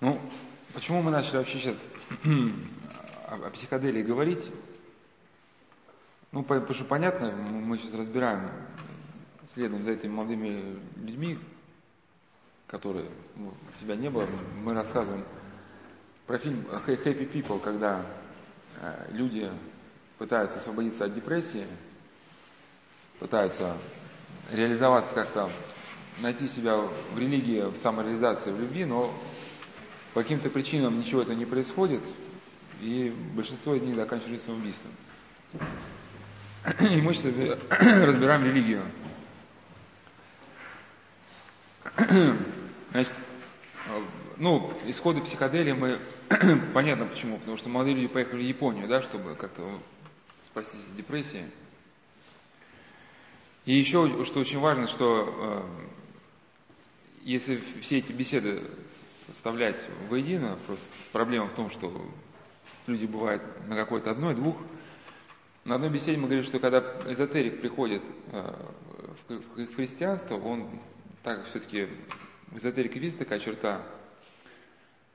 Ну, почему мы начали вообще сейчас о, психоделии говорить? Ну, потому что понятно, мы сейчас разбираем, следуем за этими молодыми людьми, которые ну, тебя не было. Мы рассказываем про фильм Happy People, когда э, люди пытаются освободиться от депрессии, пытаются реализоваться как-то, найти себя в религии, в самореализации, в любви, но по каким-то причинам ничего этого не происходит, и большинство из них заканчивают самоубийством. И мы сейчас разбираем религию. Значит, ну, исходы психоделии мы... Понятно почему. Потому что молодые люди поехали в Японию, да, чтобы как-то спастись от депрессии. И еще, что очень важно, что э, если все эти беседы составлять воедино, просто проблема в том, что люди бывают на какой-то одной, двух. На одной беседе мы говорим, что когда эзотерик приходит э, в христианство, он так все-таки в эзотерике есть такая черта,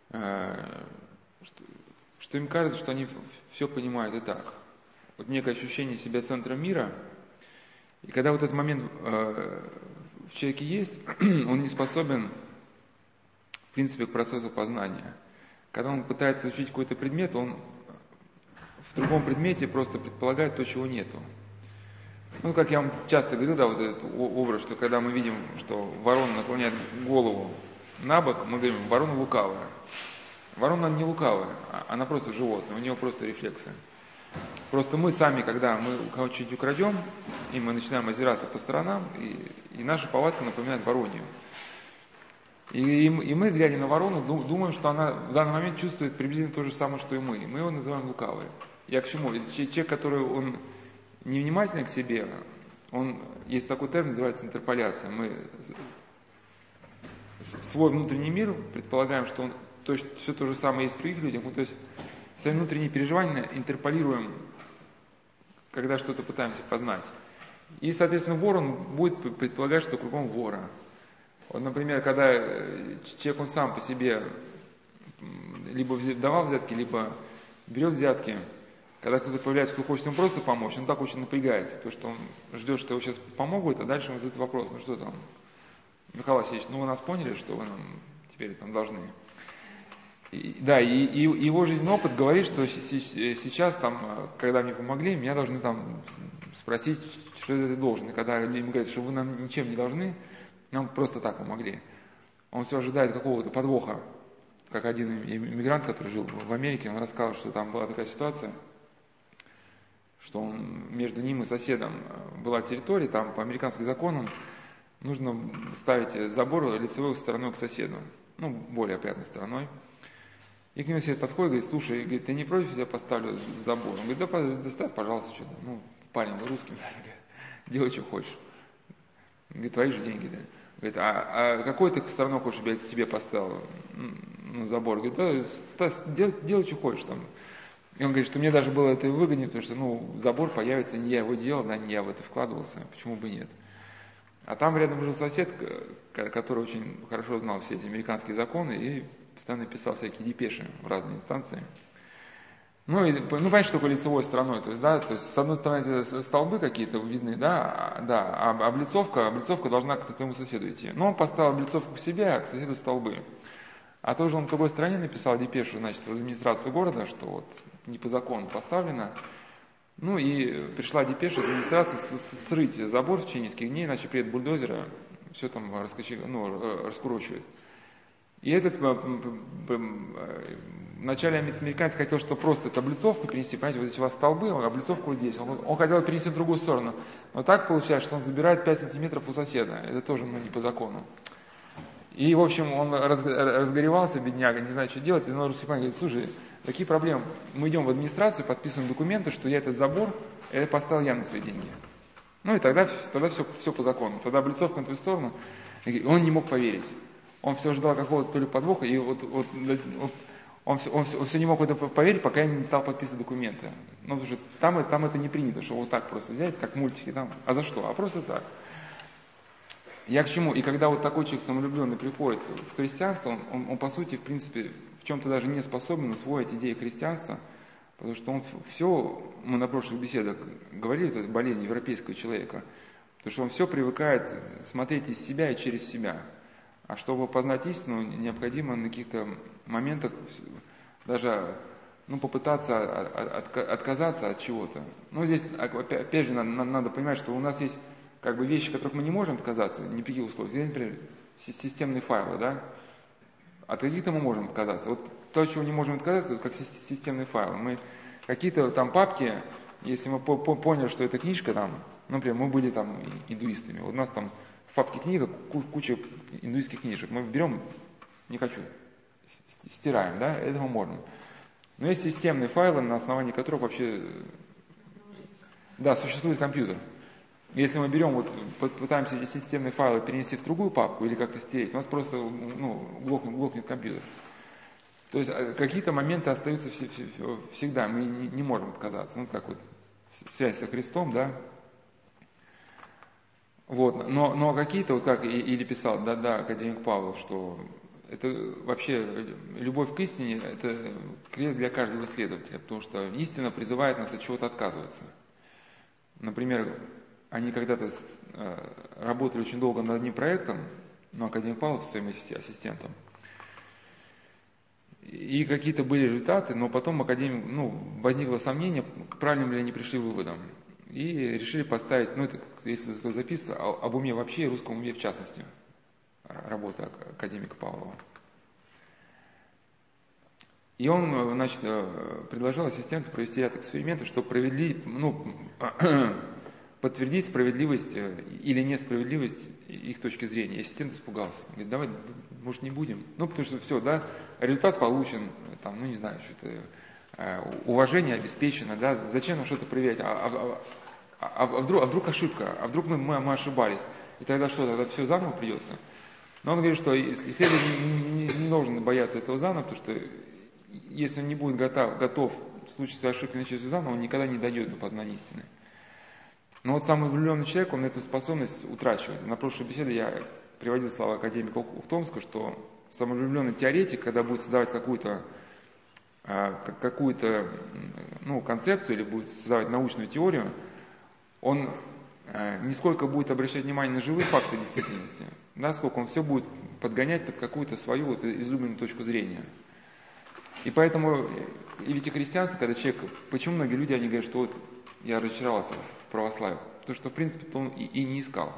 э, что, что им кажется, что они все понимают и так. Вот некое ощущение себя центром мира, и когда вот этот момент э, в человеке есть, он не способен в принципе, к процессу познания. Когда он пытается изучить какой-то предмет, он в другом предмете просто предполагает то, чего нету. Ну, как я вам часто говорил, да, вот этот образ, что когда мы видим, что ворона наклоняет голову на бок, мы говорим, ворона лукавая. Ворона не лукавая, а она просто животное, у нее просто рефлексы. Просто мы сами, когда мы у кого-то что-нибудь украдем, и мы начинаем озираться по сторонам, и, и наша повадка напоминает воронью. И, и, мы, глядя на ворону, думаем, что она в данный момент чувствует приблизительно то же самое, что и мы. Мы его называем лукавый. Я к чему? Человек, который он невнимательный к себе, он, есть такой термин, называется интерполяция. Мы свой внутренний мир предполагаем, что он то есть, все то же самое есть в других людях. Ну, то есть свои внутренние переживания интерполируем, когда что-то пытаемся познать. И, соответственно, вор, он будет предполагать, что кругом вора. Вот, например, когда э, человек он сам по себе либо давал взятки, либо берет взятки, когда кто-то появляется, кто хочет ему просто помочь, он так очень напрягается, потому что он ждет, что его сейчас помогут, а дальше он задает вопрос, ну что там, Михаил Васильевич, ну вы нас поняли, что вы нам теперь там должны. И, да, и, и его жизненный опыт говорит, что сейчас, там, когда мне помогли, меня должны там спросить, что это должен. И когда им говорят, что вы нам ничем не должны, нам просто так помогли. Он все ожидает какого-то подвоха. Как один иммигрант, который жил в Америке, он рассказал, что там была такая ситуация, что он, между ним и соседом э, была территория, там по американским законам нужно ставить забор лицевой стороной к соседу, ну, более опрятной стороной. И к нему сосед подходит, говорит, слушай, говорит, ты не против, я поставлю забор? Он говорит, да, доставь, пожалуйста, что-то. Ну, парень был русским, делай, что хочешь. Говорит, твои же деньги, да. Говорит, а, а какой ты стороной хочешь, я тебе поставил ну, забор? Говорит, да, делай, делай, что хочешь там. И он говорит, что мне даже было это выгоднее, потому что, ну, забор появится, не я его делал, да, не я в это вкладывался, почему бы нет. А там рядом жил сосед, который очень хорошо знал все эти американские законы и постоянно писал всякие депеши в разные инстанции. Ну, и, ну, понимаете, что такое лицевой стороной? То есть, да, то есть, с одной стороны, столбы какие-то видны, да, да, а облицовка, облицовка должна к твоему соседу идти. Но он поставил облицовку к себе, а к соседу столбы. А тоже он в другой стороне написал депешу, значит, в администрацию города, что вот не по закону поставлено. Ну и пришла депеша администрации срыть забор в течение нескольких дней, иначе приедет бульдозера, все там раскочи, ну, раскурочивает. И этот э, вначале американец хотел, что просто эту облицовку перенести, понимаете, вот здесь у вас столбы, а облицовку вот здесь. Он, он хотел перенести в другую сторону. Но так получается, что он забирает 5 сантиметров у соседа. Это тоже ну, не по закону. И, в общем, он разгоревался, бедняга, не знает, что делать. И русский парень говорит, слушай, такие проблемы. Мы идем в администрацию, подписываем документы, что я этот забор, это поставил я на свои деньги. Ну и тогда, тогда все, все по закону. Тогда облицовка на твою сторону. Он не мог поверить. Он все ждал какого-то то ли подвоха, и вот, вот, он, все, он, все, он все не мог в это поверить, пока я не стал подписывать документы. Ну, потому что там, там это не принято, что вот так просто взять, как мультики там. А за что? А просто так. я к чему? И когда вот такой человек самолюбленный приходит в христианство, он, он, он по сути, в принципе, в чем-то даже не способен усвоить идеи христианства, потому что он все, мы на прошлых беседах говорили, это болезнь европейского человека, потому что он все привыкает смотреть из себя и через себя. А чтобы познать истину, необходимо на каких-то моментах даже ну, попытаться от, от, отказаться от чего-то. Ну, здесь, опять же, надо, понимать, что у нас есть как бы вещи, от которых мы не можем отказаться, ни при каких условиях. Здесь, например, системные файлы, да? От каких-то мы можем отказаться. Вот то, чего не можем отказаться, это как системные файлы. Мы какие-то там папки, если мы по -по поняли, что это книжка там, например, мы были там индуистами, вот у нас там в папке книга, куча индуистских книжек, мы берем, не хочу, стираем, да, этого можно. Но есть системные файлы, на основании которых вообще, да, существует компьютер. Если мы берем, вот, пытаемся эти системные файлы перенести в другую папку или как-то стереть, у нас просто ну, глохнет, глохнет компьютер. То есть э, какие-то моменты остаются всегда, мы не, можем отказаться. Ну, как вот связь со Христом, да. Вот, но, но какие-то, вот как или писал, да, да, академик Павлов, что это вообще любовь к истине, это крест для каждого исследователя, потому что истина призывает нас от чего-то отказываться. Например, они когда-то э, работали очень долго над одним проектом, но Академик Павлов со своим ассистентом. И какие-то были результаты, но потом Академик, ну, возникло сомнение, к правильным ли они пришли выводам. И решили поставить, ну, это, если кто записывает, об уме вообще и русском уме в частности, работа академика Павлова. И он, э, значит, э, предложил ассистенту провести ряд экспериментов, чтобы провели, ну, подтвердить справедливость э, или несправедливость их точки зрения. И ассистент испугался. Говорит, давай, может, не будем. Ну, потому что все, да, результат получен, там, ну, не знаю, что-то, уважение обеспечено, да, зачем нам что-то проверять, а, а, а, а, вдруг, а вдруг ошибка, а вдруг мы, мы, мы ошибались, и тогда что, тогда все заново придется. Но он говорит, что исследователь не, не, должен бояться этого заново, потому что если он не будет готов, готов в случае ошибки начать все заново, он никогда не дойдет до познания истины. Но вот самый влюбленный человек, он эту способность утрачивает. На прошлой беседе я приводил слова академика Ухтомска, что самовлюбленный теоретик, когда будет создавать какую-то а, какую-то ну, концепцию или будет создавать научную теорию, он а, не сколько будет обращать внимание на живые факты действительности, да, сколько он все будет подгонять под какую-то свою вот излюбленную точку зрения. И поэтому, и ведь и христианство, когда человек, почему многие люди, они говорят, что вот я разочаровался в православии. Потому что, в принципе, то он и, и не искал.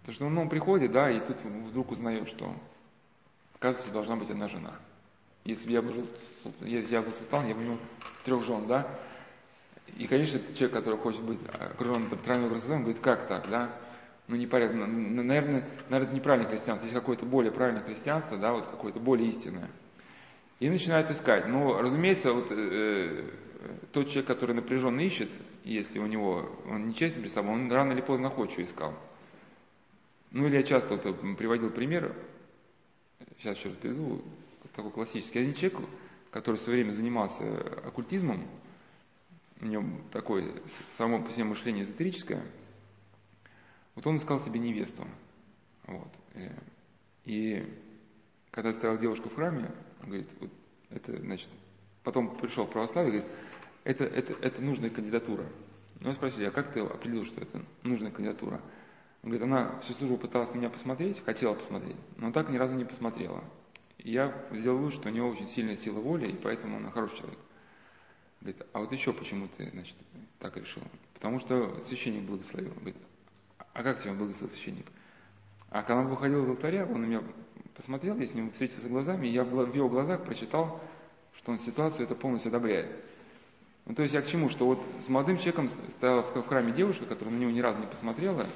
Потому что ну, он приходит, да, и тут вдруг узнает, что, оказывается, должна быть одна жена. Если бы я был, если я был султан, я бы имел трех жен, да. И, конечно, человек, который хочет быть окружен тройной красотой, он говорит, как так, да? Ну, непорядок. Наверное, наверное, это неправильное христианство. Есть какое-то более правильное христианство, да, вот какое-то более истинное. И начинают искать. Ну, разумеется, вот э, тот человек, который напряженно ищет, если у него, он нечестен при собой, он рано или поздно что искал. Ну или я часто вот приводил пример, сейчас еще раз приведу, такой классический. Один человек, который в свое время занимался оккультизмом, у него такое само по себе мышление эзотерическое, вот он искал себе невесту. Вот. Э, и когда стояла девушка в храме, он говорит, вот это, значит, потом пришел в православие, говорит, это, это, это нужная кандидатура. Ну, спросили, а как ты определил, что это нужная кандидатура? Он говорит, она всю службу пыталась на меня посмотреть, хотела посмотреть, но так ни разу не посмотрела. Я сделал вывод, что у нее очень сильная сила воли, и поэтому она хороший человек. Говорит, а вот еще почему ты, значит, так решил? Потому что священник благословил. Говорит, а как тебя благословил священник? А когда он выходил из алтаря, он на меня посмотрел, я с ним встретился глазами, и я в его глазах прочитал, что он ситуацию это полностью одобряет. Ну, то есть я к чему? Что вот с молодым человеком стояла в храме девушка, которая на него ни разу не посмотрела,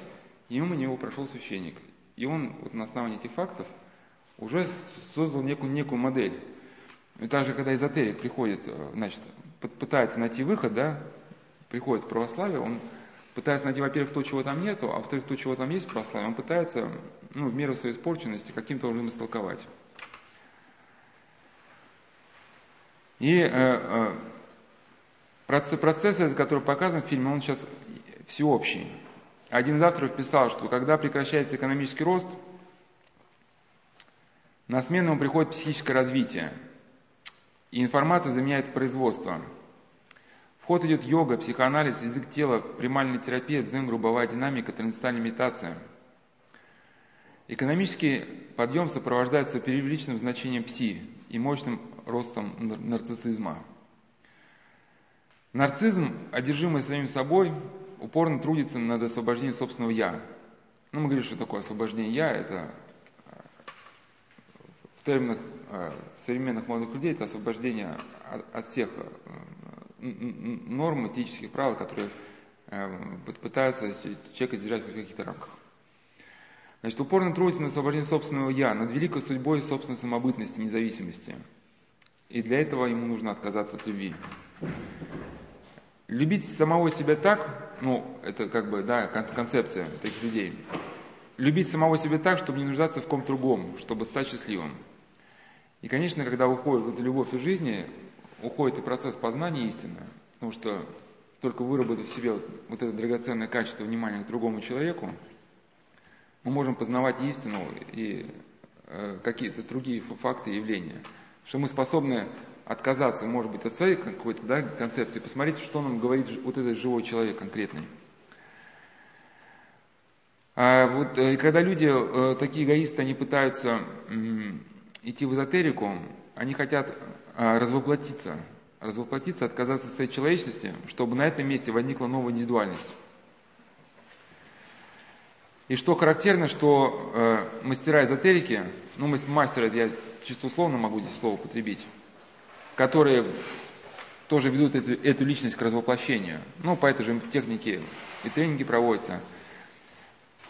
и мимо него прошел священник. И он вот на основании этих фактов уже создал некую, некую модель. И также, когда эзотерик приходит, э, значит, пытается найти выход, да, приходит в православие, он пытается найти, во-первых, то, чего там нету, а во-вторых, то, чего там есть в православии, он пытается, ну, в меру своей испорченности каким-то образом истолковать. И э, э, Процесс, процесс этот, который показан в фильме, он сейчас всеобщий. один из авторов писал, что когда прекращается экономический рост, на смену ему приходит психическое развитие, и информация заменяет производство. В ход идет йога, психоанализ, язык тела, примальная терапия, дзен, групповая динамика, трансцендентальная медитация. Экономический подъем сопровождается преувеличенным значением пси и мощным ростом нарциссизма. Нарцизм, одержимый самим собой, упорно трудится над освобождением собственного «я». Ну, мы говорим, что такое освобождение «я», это в терминах э, современных молодых людей, это освобождение от, всех э, норм, этических правил, которые пытаются человека держать в каких-то рамках. Значит, упорно трудится над освобождением собственного «я», над великой судьбой собственной самобытности, независимости. И для этого ему нужно отказаться от любви. Любить самого себя так, ну, это как бы, да, концепция таких людей. Любить самого себя так, чтобы не нуждаться в ком другом, чтобы стать счастливым. И, конечно, когда уходит вот любовь из жизни, уходит и процесс познания истины, потому что только выработав в себе вот, вот это драгоценное качество внимания к другому человеку, мы можем познавать истину и э, какие-то другие факты явления. Что мы способны отказаться, может быть, от своей какой-то да, концепции, посмотрите, что нам говорит вот этот живой человек конкретный. А вот э, когда люди, э, такие эгоисты, они пытаются идти в эзотерику, они хотят а, развоплотиться, развоплотиться, отказаться от своей человечности, чтобы на этом месте возникла новая индивидуальность. И что характерно, что э, мастера эзотерики, ну, мастер, я чисто условно могу здесь слово употребить, которые тоже ведут эту, эту личность к развоплощению. Ну, по этой же технике и тренинги проводятся.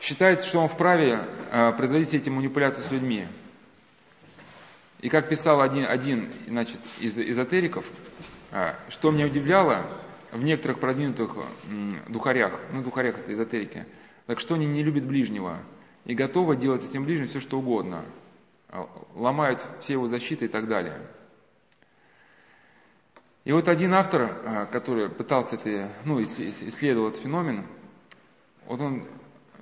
Считается, что он вправе э, производить эти манипуляции с людьми. И как писал один, один значит, из эзотериков, э, что меня удивляло в некоторых продвинутых э, духарях, ну, духарях это эзотерики, так что они не любят ближнего и готовы делать с этим ближним все, что угодно. Э, ломают все его защиты и так далее. И вот один автор, а, который пытался это, ну, исследовать феномен, вот он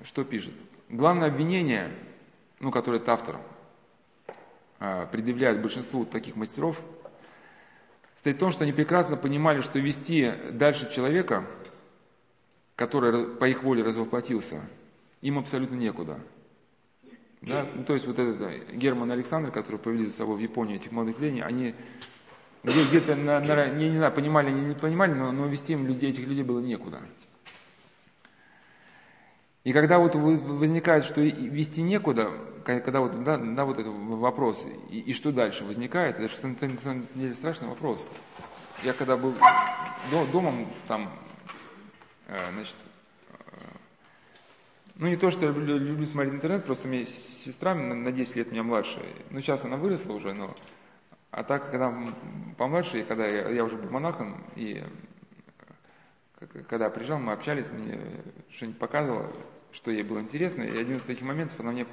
что пишет? Главное обвинение, ну, которое этот автор а, предъявляет большинству таких мастеров, стоит в том, что они прекрасно понимали, что вести дальше человека, который по их воле развоплотился, им абсолютно некуда. Да? Ну, то есть вот этот Герман Александр, который повели за собой в Японию этих молодых людей, они где-то, на, на, не, не знаю, понимали, не, не понимали, но, но вести им людей, этих людей было некуда. И когда вот возникает, что вести некуда, когда вот, да, да, вот этот вопрос, и, и что дальше возникает, это же на самом деле страшный вопрос. Я когда был дома, там, э, значит, э, ну не то, что я люблю, смотреть интернет, просто у меня сестра на 10 лет меня младше, ну сейчас она выросла уже, но а так, когда помладше, когда я, я уже был монахом, и когда приезжал, мы общались, мне что-нибудь показывала, что ей было интересно, и один из таких моментов она мне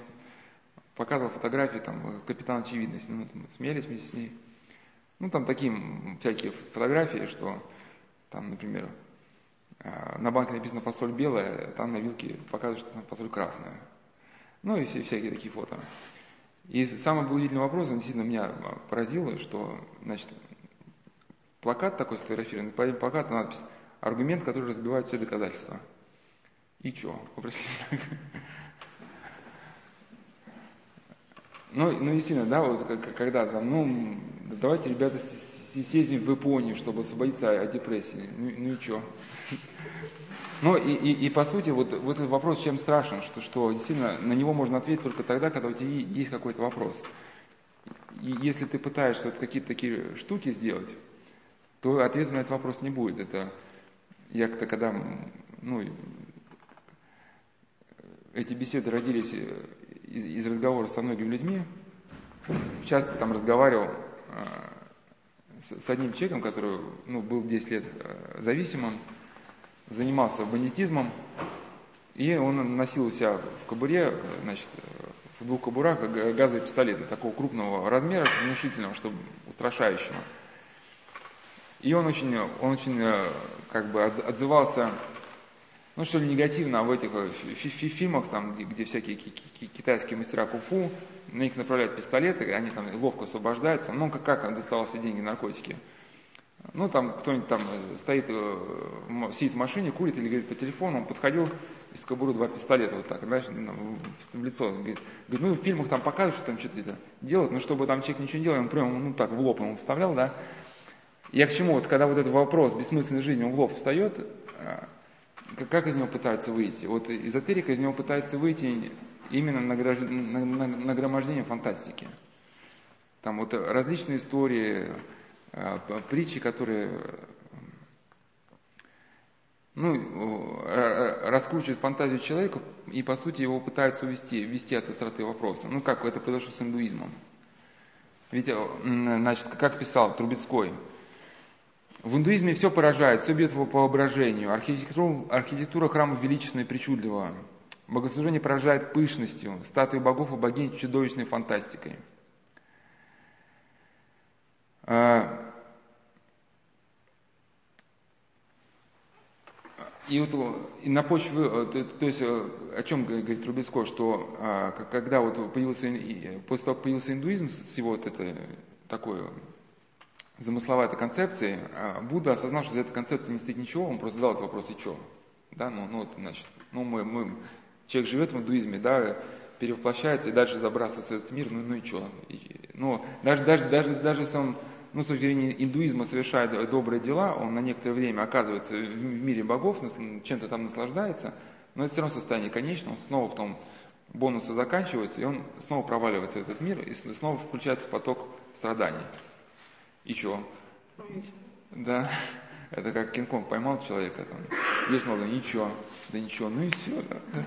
показывала фотографии там, капитана очевидности, ну, мы смеялись вместе с ней. Ну, там такие всякие фотографии, что там, например, а, на банке написано фасоль белая, там на вилке показывают, что там фасоль красная. Ну и все, всякие такие фото. И самый удивительный вопрос, он действительно меня поразил, что, значит, плакат такой сфотографированный, по плакату надпись «Аргумент, который разбивает все доказательства». И что? Ну, ну, действительно, да, вот когда там, ну, давайте, ребята, съездим в Японию, чтобы освободиться от депрессии. Ну, ну и что? Ну и, и, и по сути, вот, вот этот вопрос чем страшен, что, что действительно на него можно ответить только тогда, когда у тебя есть какой-то вопрос. И если ты пытаешься вот какие-то такие штуки сделать, то ответа на этот вопрос не будет. Это я когда ну, эти беседы родились из, из разговора со многими людьми, часто там разговаривал э, с, с одним человеком, который ну, был 10 лет э, зависимым, занимался бандитизмом, и он носил у себя в кобуре, значит, в двух кобурах газовые пистолеты такого крупного размера, внушительного, чтобы устрашающего. И он очень, он очень как бы отзывался ну что ли негативно в этих э, фильмах, там, где, где всякие китайские мастера куфу, на них направляют пистолеты, и они там ловко освобождаются. Ну, как, как доставался деньги, наркотики. Ну, там кто-нибудь там э, стоит, э, сидит в машине, курит или говорит по телефону, он подходил из кобуры два пистолета вот так, знаешь, в лицо. Говорит, ну, в фильмах там показывают, что там что-то делают, но чтобы там человек ничего не делал, он прям, ну, так, в лоб ему вставлял, да. Я к чему? Вот когда вот этот вопрос бессмысленной жизни, он в лоб встает, как из него пытаются выйти? Вот эзотерика из него пытается выйти именно нагромождением фантастики. Там вот различные истории, а, притчи, которые ну, раскручивают фантазию человека и, по сути, его пытаются увести, ввести от остроты вопроса. Ну, как это произошло с индуизмом. Ведь, значит, как писал Трубецкой, в индуизме все поражает, все бьет по воображению. Архитектура, архитектура храма величественна и причудлива. Богослужение поражает пышностью, статуи богов и богинь чудовищной фантастикой. А, и вот и на почве, э, то, есть э, о чем говорит Трубецкой, что а, когда вот появился, после того, как появился индуизм с его вот это такое замысловатой концепции, а Будда осознал, что за этой концепцией не стоит ничего, он просто задал этот вопрос, и что? Да, ну, ну, значит, ну, мы, мы, человек живет в индуизме, да, перевоплощается и дальше забрасывается в этот мир, ну, ну и что? И, ну, даже, даже, даже, даже если он, ну, с точки зрения индуизма совершает добрые дела, он на некоторое время оказывается в мире богов, чем-то там наслаждается, но это все равно состояние конечно, он снова потом бонусы заканчиваются, и он снова проваливается в этот мир, и снова включается поток страданий. И что? Да. Это как Кинг-Конг поймал человека, там, есть много, ничего, да ничего, ну и все. Да.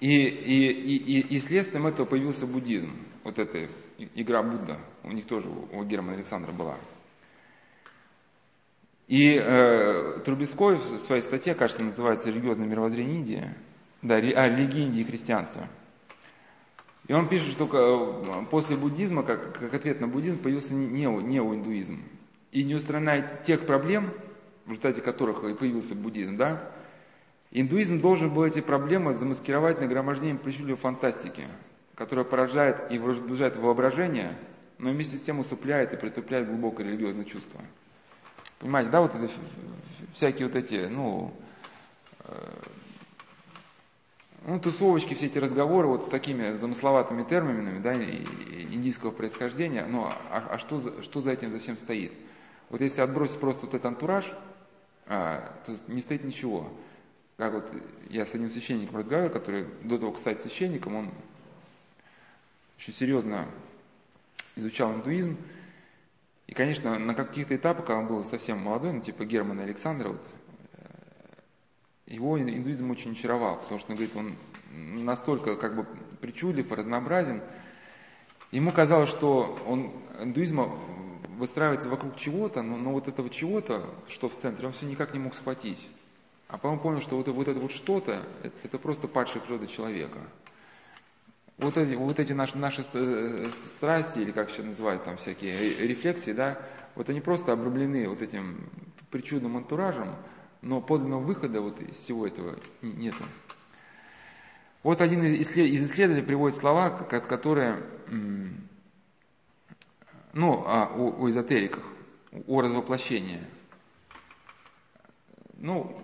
И, и, и, и, следствием этого появился буддизм. Вот эта игра Будда, у них тоже, у Германа Александра была. И э, Трубецкой в своей статье, кажется, называется «Религиозное мировоззрение Индии», да, а, религия Индии и христианство – и он пишет, что э, после буддизма, как, как ответ на буддизм, появился нео, неоиндуизм. И не устраняет тех проблем, в результате которых и появился буддизм, да, индуизм должен был эти проблемы замаскировать нагромождением причудливой фантастики, которая поражает и возбуждает воображение, но вместе с тем усыпляет и притупляет глубокое религиозное чувство. Понимаете, да, вот это всякие вот эти, ну, э, ну, тусовочки, все эти разговоры вот с такими замысловатыми терминами, да, индийского происхождения, ну, а, а что, за, что за этим зачем стоит? Вот если отбросить просто вот этот антураж, а, то не стоит ничего. Как вот я с одним священником разговаривал, который до того, как стать священником, он очень серьезно изучал индуизм. И, конечно, на каких-то этапах, когда он был совсем молодой, ну, типа Германа Александра, вот, его индуизм очень очаровал, потому что он говорит, он настолько как бы причудлив и разнообразен. Ему казалось, что он индуизм выстраивается вокруг чего-то, но, но вот этого чего-то, что в центре, он все никак не мог схватить. А потом понял, что вот, вот это вот что-то, это, это просто падшая природа человека. Вот эти, вот эти наши, наши страсти, или как сейчас называют там всякие рефлексии, да, вот они просто обрублены вот этим причудным антуражем, но подлинного выхода вот из всего этого нету. Вот один из исследователей приводит слова, которые, ну, о, о эзотериках, о развоплощении. Ну,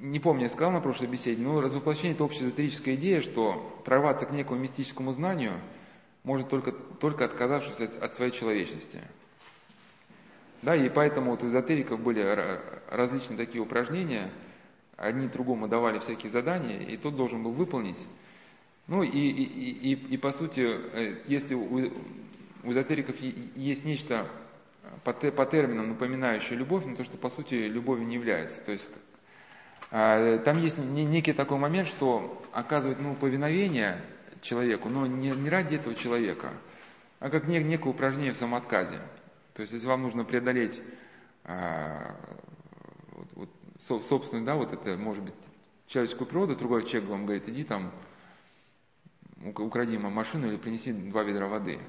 не помню, я сказал на прошлой беседе, но развоплощение – это общая эзотерическая идея, что прорваться к некому мистическому знанию может только, только отказавшись от, от своей человечности – да, и поэтому вот у эзотериков были различные такие упражнения, одни другому давали всякие задания, и тот должен был выполнить. Ну и, и, и, и по сути, э, если у, у эзотериков есть нечто по, по терминам напоминающее любовь, но то, что по сути любовью не является. То есть а, там есть некий такой момент, что оказывать ну, повиновение человеку, но не, не ради этого человека, а как некое упражнение в самоотказе. То есть, если вам нужно преодолеть а, вот, вот, собственную, да, вот это, может быть, человеческую природу, другой человек вам говорит, иди там, укради машину или принеси два ведра воды.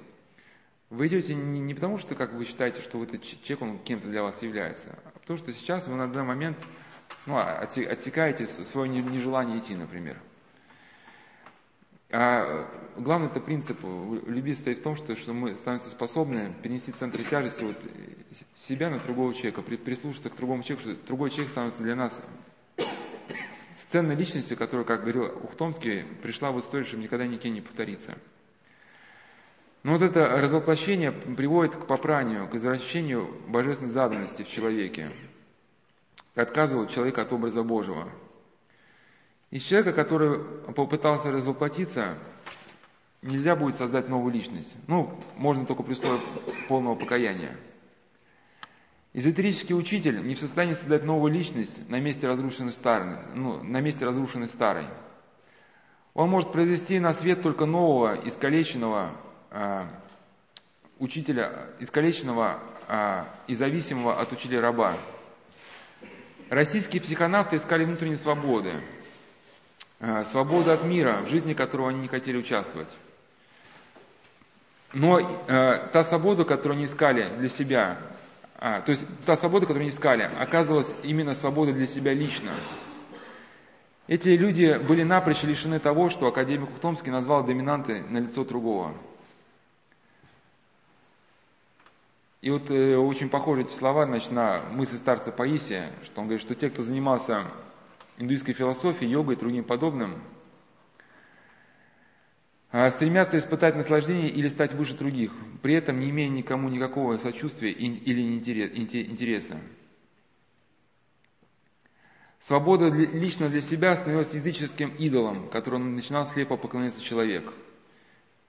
Вы идете не, не потому, что как вы считаете, что этот человек, он кем-то для вас является, а потому что сейчас вы на данный момент ну, отсекаете свое нежелание идти, например. А главный это принцип любви стоит в том, что, что мы становимся способны перенести центр тяжести вот себя на другого человека, прислушаться к другому человеку, что другой человек становится для нас ценной личностью, которая, как говорил Ухтомский, пришла в историю, чтобы никогда никем не повториться. Но вот это развоплощение приводит к попранию, к извращению божественной заданности в человеке, к отказу человека от образа Божьего. Из человека, который попытался развоплотиться, нельзя будет создать новую личность. Ну, можно только при условии полного покаяния. Эзотерический учитель не в состоянии создать новую личность на месте разрушенной старой. Ну, на месте разрушенной старой. Он может произвести на свет только нового, искалеченного, Э, учителя, искалеченного э, и зависимого от учителя раба. Российские психонавты искали внутренней свободы, свободу от мира, в жизни которого они не хотели участвовать. Но та свобода, которую они искали для себя, то есть та свобода, которую они искали, оказывалась именно свободой для себя лично. Эти люди были напрочь лишены того, что академик Ухтомский назвал доминантой на лицо другого – И вот э, очень похожи эти слова значит, на мысль старца Паисия, что он говорит, что те, кто занимался индуистской философией, йогой и другим подобным, э, стремятся испытать наслаждение или стать выше других, при этом не имея никому никакого сочувствия или интереса. Свобода лично для себя становилась языческим идолом, которому начинал слепо поклоняться человек.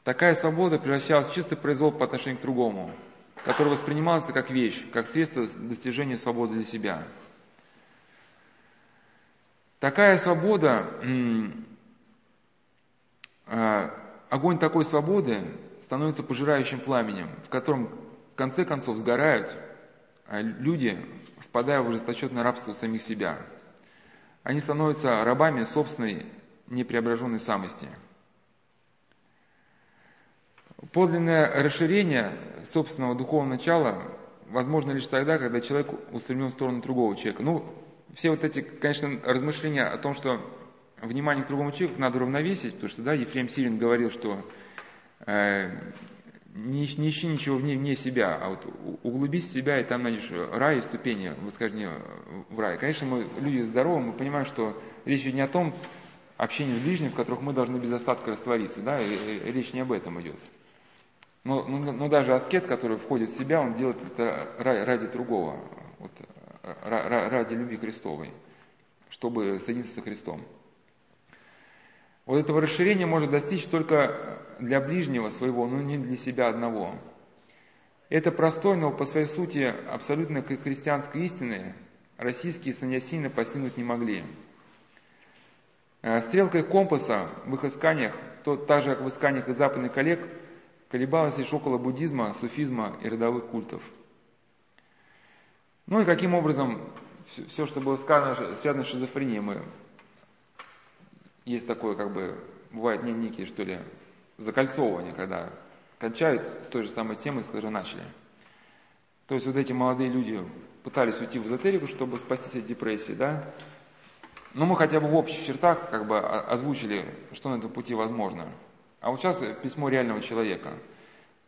Такая свобода превращалась в чистый произвол по отношению к другому – который воспринимался как вещь, как средство достижения свободы для себя. Такая свобода, а, огонь такой свободы становится пожирающим пламенем, в котором в конце концов сгорают а люди, впадая в ожесточенное рабство самих себя. Они становятся рабами собственной непреображенной самости – Подлинное расширение собственного духовного начала возможно лишь тогда, когда человек устремлен в сторону другого человека. Ну, все вот эти, конечно, размышления о том, что внимание к другому человеку надо равновесить, потому что, да, Ефрем Сирин говорил, что э, не, не ищи ничего вне, вне себя, а вот углубись в себя, и там найдешь рай и ступени восхождения в рай. Конечно, мы люди здоровые, мы понимаем, что речь идет не о том общении с ближним, в которых мы должны без остатка раствориться, да, и, речь не об этом идет. Но, но, но даже аскет, который входит в себя, он делает это ради другого, вот, ради любви Христовой, чтобы соединиться со Христом. Вот этого расширения может достичь только для ближнего своего, но не для себя одного. Это простой, но по своей сути абсолютно христианской истины российские саньясины постигнуть не могли. Э, стрелкой компаса в их исканиях, то, так же как в исканиях и западных коллег, колебалась лишь около буддизма, суфизма и родовых культов. Ну и каким образом все, что было сказано, связано с шизофренией, мы есть такое, как бы, бывает некие, что ли, закольцовывание, когда кончают с той же самой темой, с которой начали. То есть вот эти молодые люди пытались уйти в эзотерику, чтобы спастись от депрессии, да, но мы хотя бы в общих чертах как бы озвучили, что на этом пути возможно. А вот сейчас письмо реального человека.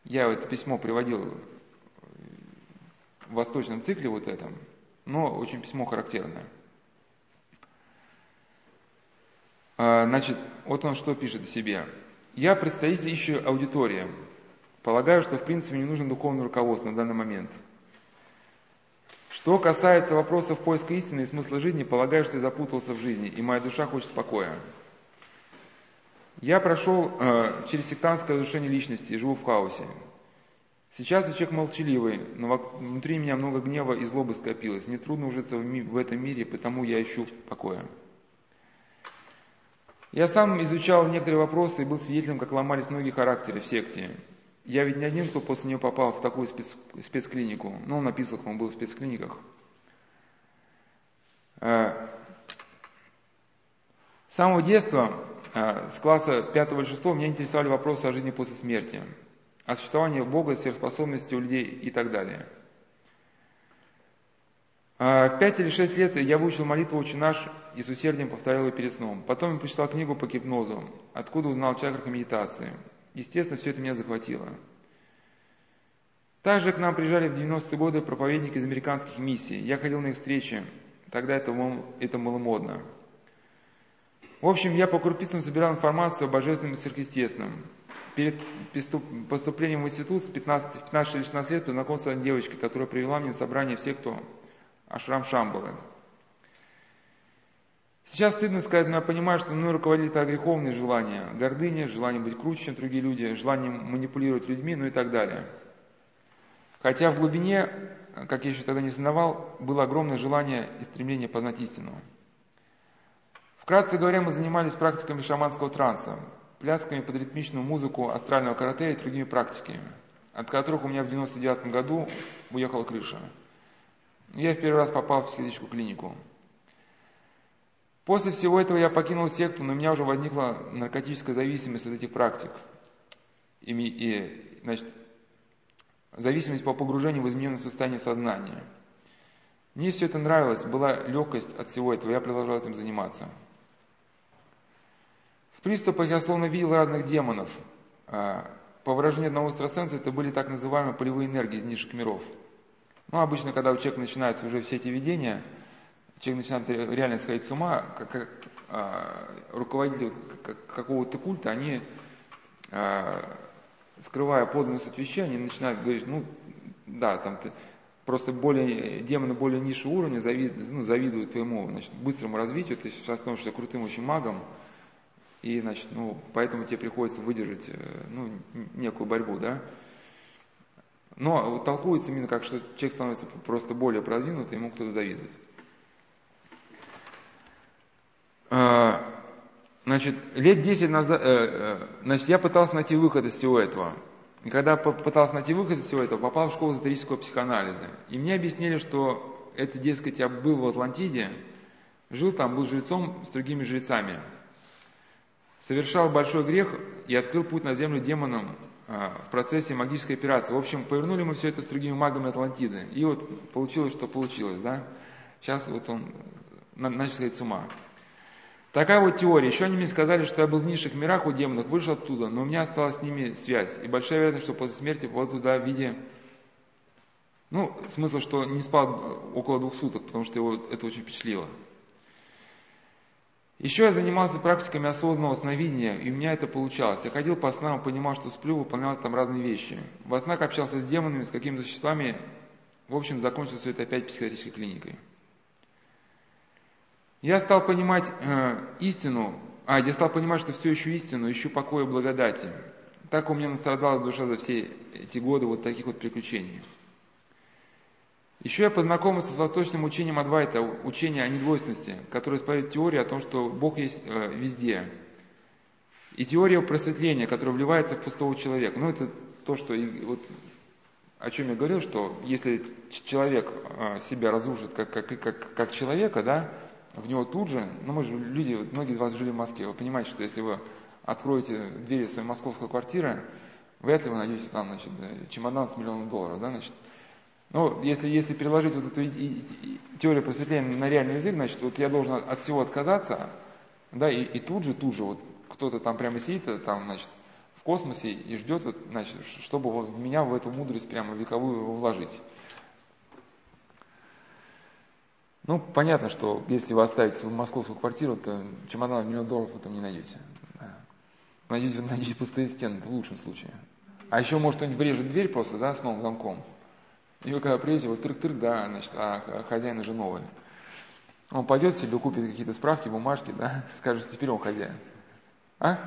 Я это письмо приводил восточном цикле вот этом, но очень письмо характерное. А, значит, вот он что пишет о себе. Я представитель ищу аудитории. Полагаю, что в принципе не нужно духовное руководство на данный момент. Что касается вопросов поиска истины и смысла жизни, полагаю, что я запутался в жизни, и моя душа хочет покоя. Я прошел э, через сектантское разрушение личности и живу в хаосе. Сейчас я человек молчаливый, но внутри меня много гнева и злобы скопилось. Мне трудно ужиться в, этом мире, потому я ищу покоя. Я сам изучал некоторые вопросы и был свидетелем, как ломались многие характеры в секте. Я ведь не один, кто после нее попал в такую спец- спецклинику. Ну, он написал, он был в спецклиниках. Э, с самого детства Э, с класса 5 или 6 меня интересовали вопросы о жизни после смерти. О существовании Бога, сверхспособности у людей и так далее. А в пять или шесть лет я выучил молитву «Отче наш» и с усердием повторял ее перед сном. Потом я прочитал книгу по гипнозу, откуда узнал чакрах и медитации. Естественно, все это меня захватило. Также к нам приезжали в 90-е годы проповедники из американских миссий. Я ходил на их встречи, тогда это, это было модно. В общем, я по крупицам собирал информацию о божественном и сверхъестественном. Перед поступлением в институт с 15, 15 или 16 лет познакомился с девочкой, которая привела мне на собрание всех, кто Ашрам Шамбалы. Сейчас стыдно сказать, но я понимаю, что мной руководит греховные желания, гордыня, желание быть круче, чем другие люди, желание манипулировать людьми, ну и так далее. Хотя в глубине, как я еще тогда не знавал, было огромное желание и стремление познать истину. Вкратце говоря, мы занимались практиками шаманского транса, плясками под ритмичную музыку астрального карате и другими практиками, от которых у меня в 99 году уехала крыша. Я в первый раз попал в психиатрическую клинику. После всего этого я покинул секту, но у меня уже возникла наркотическая зависимость от этих практик. И, и значит, зависимость по погружению в измененное состояние сознания. Мне все это нравилось, была легкость от всего этого, я продолжал этим заниматься. В приступах я словно видел разных демонов. А, по выражению одного экстрасенса, это были так называемые полевые энергии из низших миров – ну, обычно, когда у человека начинаются уже все эти видения, человек начинает реально сходить с ума, как, как а, руководители какого-то культа, они, а, скрывая подлинную суть вещей, они начинают говорить, ну, да, там ты просто более, демоны более низшего уровня завидуют, ну, завидуют твоему значит, быстрому развитию, ты сейчас становишься крутым очень магом, и, значит, ну, поэтому тебе приходится выдержать, э, ну, некую борьбу, да. Но толкуется именно как, что человек становится просто более продвинутым, ему кто-то завидует. А, значит, лет 10 назад, э, э, значит, я пытался найти выход из всего этого. И когда пытался найти выход из всего этого, попал в школу эзотерического психоанализа. И мне объяснили, что это, дескать, я был в Атлантиде, жил там, был жрецом с другими жрецами. Совершал большой грех и открыл путь на землю демонам а, в процессе магической операции. В общем, повернули мы все это с другими магами Атлантиды. И вот получилось, что получилось, да. Сейчас вот он начал сходить с ума. Такая вот теория. Еще они мне сказали, что я был в низших мирах у демонов, вышел оттуда, но у меня осталась с ними связь. И большая вероятность, что после смерти попал туда в виде... Ну, смысл, что не спал около двух суток, потому что его это очень впечатлило. Еще я занимался практиками осознанного сновидения, и у меня это получалось. Я ходил по снам, понимал, что сплю, выполнял там разные вещи. Во снах общался с демонами, с какими-то существами. В общем, закончил все это опять психиатрической клиникой. Я стал понимать э, истину, а, я стал понимать, что все еще истину, ищу покоя и благодати. Так у меня настрадалась душа за все эти годы вот таких вот приключений. Еще я познакомился с восточным учением Адвайта, учение о недвойственности, которое исповедует теорию о том, что Бог есть э, везде. И теория просветления, которая вливается в пустого человека. Ну, это то, что вот, о чем я говорил, что если человек э, себя разрушит как, как, как, как человека, да, в него тут же, ну мы же люди, многие из вас жили в Москве, вы понимаете, что если вы откроете двери своей московской квартиры, вряд ли вы найдете там, значит, чемодан с миллионом долларов, да, значит, ну, если, если переложить вот эту теорию просветления на реальный язык, значит, вот я должен от всего отказаться, да, и, и тут же, тут же, вот кто-то там прямо сидит, э, там, значит, в космосе и ждет, значит, чтобы вот в меня в эту мудрость прямо вековую вложить. Ну, понятно, что если вы оставите московскую квартиру, то чемодан в миллион долларов вы там не найдете. Найдете, найдете пустые стены, это в лучшем случае. А еще, может, кто-нибудь врежет дверь просто, да, с новым замком. И вы когда приедете, вот трык-трык, да, значит, а хозяин уже новый. Он пойдет себе, купит какие-то справки, бумажки, да, скажет, теперь он хозяин. А?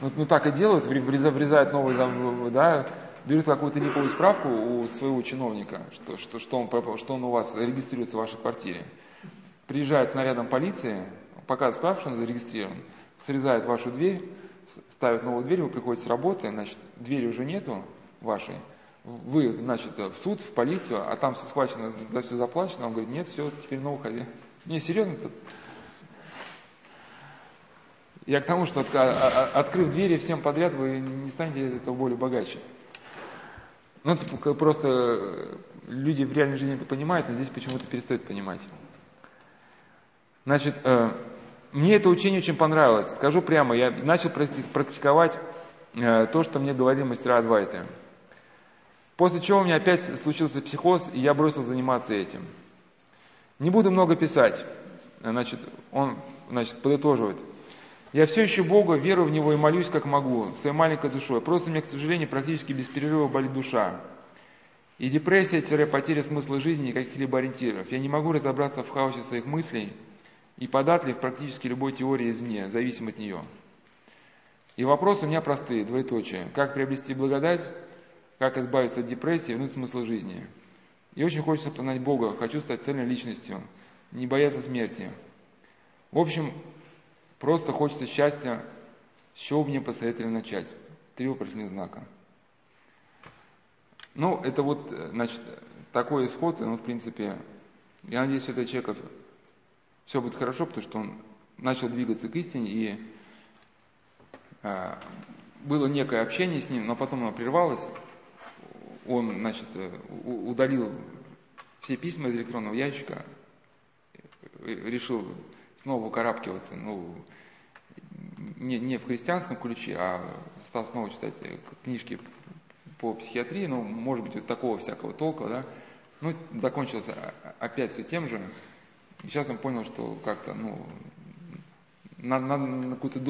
Вот, ну так и делают, врезают новый, да, берут какую-то липовую справку у своего чиновника, что, что, что, он, что он у вас регистрируется в вашей квартире. Приезжает с нарядом полиции, показывает справку, что он зарегистрирован, срезает вашу дверь, ставит новую дверь, вы приходите с работы, значит, двери уже нету вашей, вы, значит, в суд, в полицию, а там все схвачено, за все заплачено, он говорит, нет, все, теперь на уходи. Не, серьезно -то? Я к тому, что открыв двери всем подряд, вы не станете от этого более богаче. Ну, это просто люди в реальной жизни это понимают, но здесь почему-то перестают понимать. Значит, э, мне это учение очень понравилось. Скажу прямо, я начал практиковать э, то, что мне говорили мастера Адвайты. После чего у меня опять случился психоз, и я бросил заниматься этим. Не буду много писать. Значит, он значит, подытоживает. Я все еще Бога, верую в Него и молюсь, как могу, своей маленькой душой. Просто мне, к сожалению, практически без перерыва болит душа. И депрессия-потеря смысла жизни и каких-либо ориентиров. Я не могу разобраться в хаосе своих мыслей и податлив практически любой теории извне, зависим от нее. И вопросы у меня простые, двоеточие. Как приобрести благодать, как избавиться от депрессии вернуть смысл жизни. И очень хочется познать Бога, хочу стать цельной личностью, не бояться смерти. В общем, Просто хочется счастья, с чего мне посоветовали начать? Три вопросных знака. Ну, это вот, значит, такой исход, ну, в принципе, я надеюсь, что этого человека все будет хорошо, потому что он начал двигаться к истине, и э, было некое общение с ним, но потом оно прервалось. Он, значит, удалил все письма из электронного ящика, решил снова укарабкиваться, ну, не, не в христианском ключе, а стал снова читать э, книжки по психиатрии, ну, может быть, вот такого всякого толка, да, ну, закончилось опять все тем же, и сейчас он понял, что как-то, ну, надо, надо на какую-то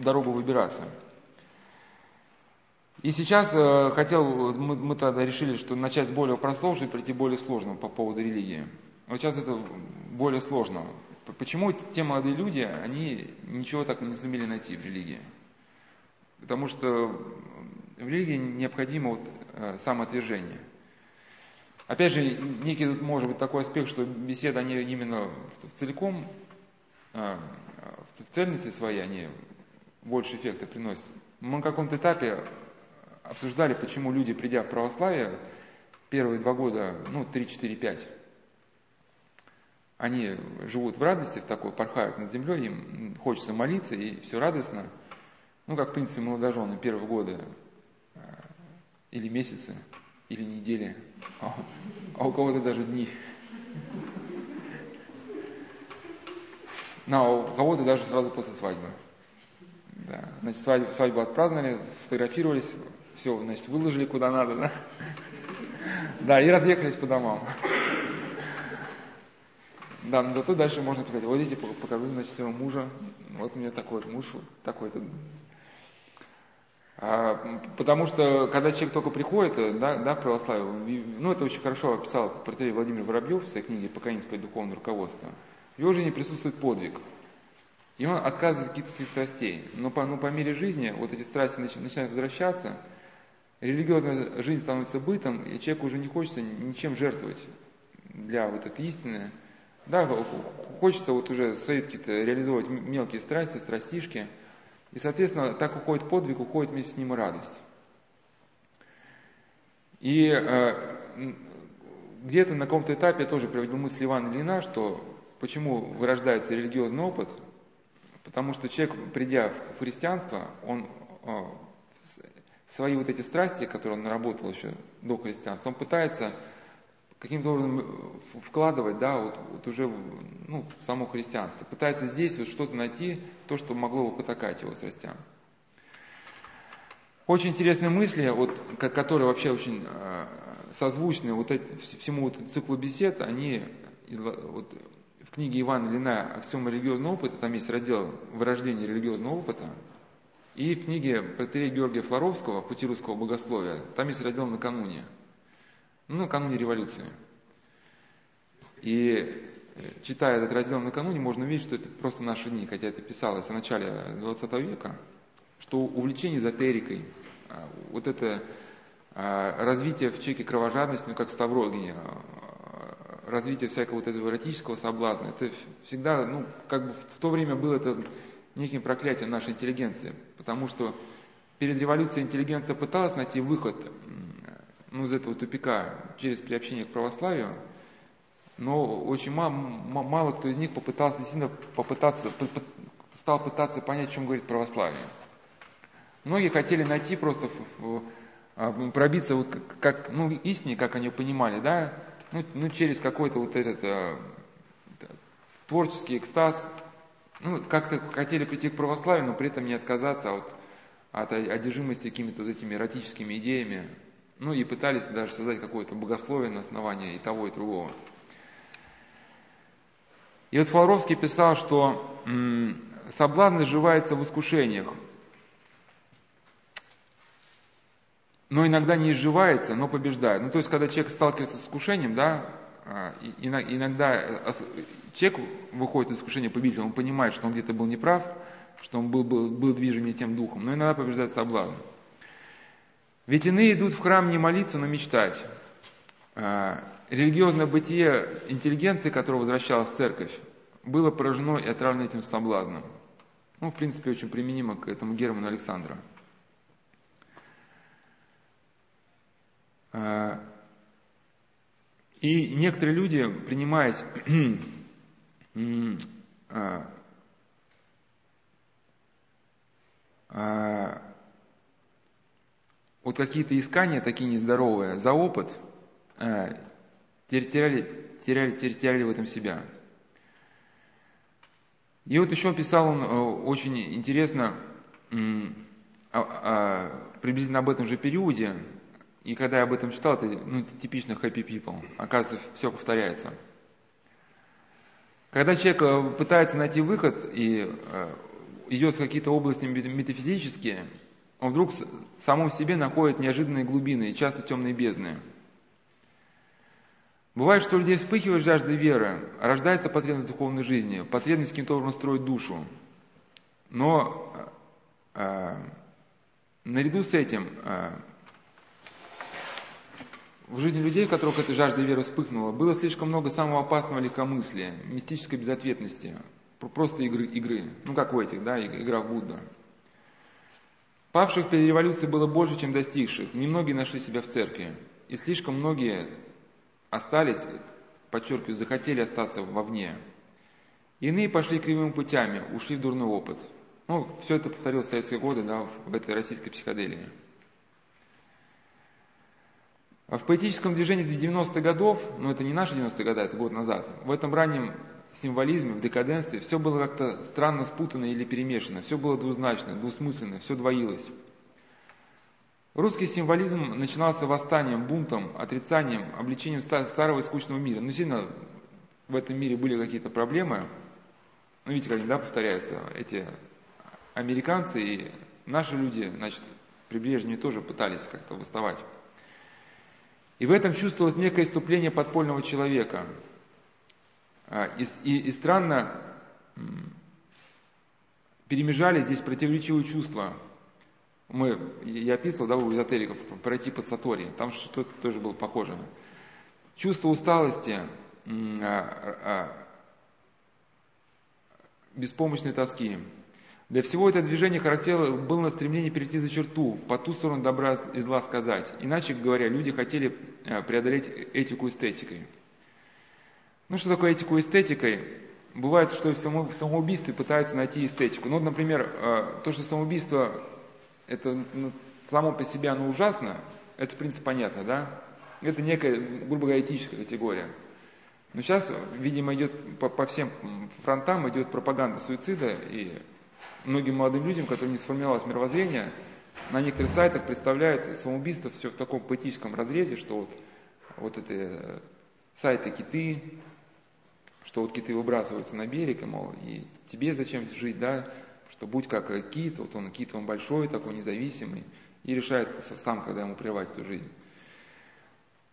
дорогу выбираться. И сейчас э, хотел, мы, мы тогда решили, что начать с более простого, чтобы прийти более сложного по поводу религии. Вот сейчас это более сложно. Почему те молодые люди, они ничего так не сумели найти в религии? Потому что в религии необходимо вот э, самоотвержение. Опять же, некий тут может быть такой аспект, что беседы, они именно в целиком, э, в цельности своей, они больше эффекта приносят. Мы на каком-то этапе обсуждали, почему люди, придя в православие, первые два года, ну, 3, 4, 5, они живут в радости, в такой, порхают над землей, им хочется молиться, и все радостно. Ну, как, в принципе, молодожены первые годы, э, или месяцы, или недели, а, а у кого-то даже дни. Ну, а у кого-то даже сразу после свадьбы. Да. Значит, свадьбу, свадьбу отпраздновали, сфотографировались, все, значит, выложили куда надо, да? Да, и разъехались по домам. Да, но зато дальше можно сказать, вот видите, покажу, значит, своего мужа, вот у меня такой вот муж, такой-то. А, потому что, когда человек только приходит, да, да, к православию, ну, это очень хорошо описал протерей Владимир Воробьев в своей книге «Покаяние духовное руководство». В его жизни присутствует подвиг. И он отказывает от каких-то своих страстей. Но по, ну, по мере жизни вот эти страсти начинают возвращаться, религиозная жизнь становится бытом, и человеку уже не хочется ничем жертвовать для вот этой истины, да, хочется вот уже свои какие-то реализовывать мелкие страсти, страстишки. И, соответственно, так уходит подвиг, уходит вместе с ним и радость. И э, где-то на каком-то этапе я тоже приводил мысль Ивана Ильина, что почему вырождается религиозный опыт, потому что человек, придя в христианство, он э, свои вот эти страсти, которые он наработал еще до христианства, он пытается каким-то образом э, вкладывать, да, вот, вот уже ну, в само христианство. Пытается здесь вот что-то найти, то, что могло бы потакать его страстям. Очень интересные мысли, вот, которые вообще очень э, созвучны вот эти, всему вот циклу бесед, они вот, в книге Ивана Ильина «Аксиома религиозного опыта», там есть раздел «Вырождение религиозного опыта», и в книге протерея Георгия Флоровского «Пути русского богословия», там есть раздел «Накануне» ну, накануне революции. И э, читая этот раздел накануне, можно увидеть, что это просто наши дни, хотя это писалось в начале 20 века, что увлечение эзотерикой, а, вот это а, развитие в человеке кровожадности, ну как в Ставрогине, а, развитие всякого вот этого эротического соблазна, это всегда, ну, как бы в то время было это неким проклятием нашей интеллигенции, потому что перед революцией интеллигенция пыталась найти выход ну, из этого тупика через приобщение к православию, но очень мало, мало кто из них попытался действительно попытаться, стал пытаться понять, о чем говорит православие. Многие хотели найти просто, а, пробиться вот как, ну, истине, как они понимали, да, ну, ну через какой-то вот этот а, творческий экстаз, ну, как-то хотели прийти к православию, но при этом не отказаться от, от одержимости какими-то вот этими эротическими идеями, ну и пытались даже создать какое-то богословие на основании и того, и другого. И вот Флоровский писал, что м, соблазн наживается в искушениях, но иногда не изживается, но побеждает. Ну, то есть, когда человек сталкивается с искушением, да, иногда э, человек выходит из искушения победителем, он понимает, что он где-то был неправ, что он был, был, был движим не тем духом, но иногда побеждает соблазн. Ведь иные идут в храм не молиться, но мечтать. А, религиозное бытие интеллигенции, которая возвращалась в церковь, было поражено и отравлено этим соблазном. Ну, в принципе, очень применимо к этому Герману Александру. А, и некоторые люди, принимаясь а, а, вот какие-то искания такие нездоровые за опыт, теряли, теряли, теряли в этом себя. И вот еще писал он э, очень интересно, приблизительно об этом же периоде, и когда я об этом читал, это ну, типично happy people. Оказывается, все повторяется. Когда человек э, пытается найти выход и э, идет в какие-то области метафизические, он вдруг самому себе находит неожиданные глубины и часто темные бездны. Бывает, что у людей вспыхивает жажда веры, рождается потребность в духовной жизни, потребность каким-то образом строить душу. Но э, э наряду с этим э, в жизни людей, которых эта жажда веры вспыхнула, было слишком много самого опасного легкомыслия, мистической безответности, просто игры, игры. Ну, как у этих, да, игра в Будда. Павших перед революцией было больше, чем достигших. Немногие нашли себя в церкви. И слишком многие остались, подчеркиваю, захотели остаться вовне. Иные пошли кривыми путями, ушли в дурной опыт. Ну, все это повторилось в советские годы, да, в этой российской психоделии. А в поэтическом движении 90-х годов, ну это не наши 90-е годы, это год назад, в этом раннем символизме, в декаденстве, все было как-то странно спутано или перемешано, все было двузначно, двусмысленно, все двоилось. Русский символизм начинался восстанием, бунтом, отрицанием, обличением старого и скучного мира. Ну, сильно в этом мире были какие-то проблемы. Ну, видите, как они, да, повторяются, эти американцы и наши люди, значит, при Брежневе тоже пытались как-то восставать. И в этом чувствовалось некое иступление подпольного человека. А, и, и, и странно перемежали здесь противоречивые чувства. Мы, я описывал, да, у эзотериков, пройти под Сатори, там что-то тоже было похоже. Чувство усталости, а, а, беспомощной тоски. Для всего этого движения характерно было стремление перейти за черту, по ту сторону добра и зла сказать. Иначе говоря, люди хотели э, преодолеть этику эстетикой. Ну что такое этику эстетикой? Бывает, что в самоубийстве пытаются найти эстетику. Ну, например, э, то, что самоубийство это само по себе оно ужасно, это в принципе понятно, да? Это некая, грубо говоря, этическая категория. Но сейчас, видимо, идет по, по всем фронтам идет пропаганда суицида, и многим молодым людям, которым не сформировалось мировоззрение, на некоторых сайтах представляют самоубийство все в таком поэтическом разрезе, что вот, вот это э, сайты киты, что вот киты выбрасываются на берег, и, мол, и тебе зачем жить, да, что будь как э, кит, вот он кит, он большой, такой независимый, и решает сам, когда ему прервать эту жизнь.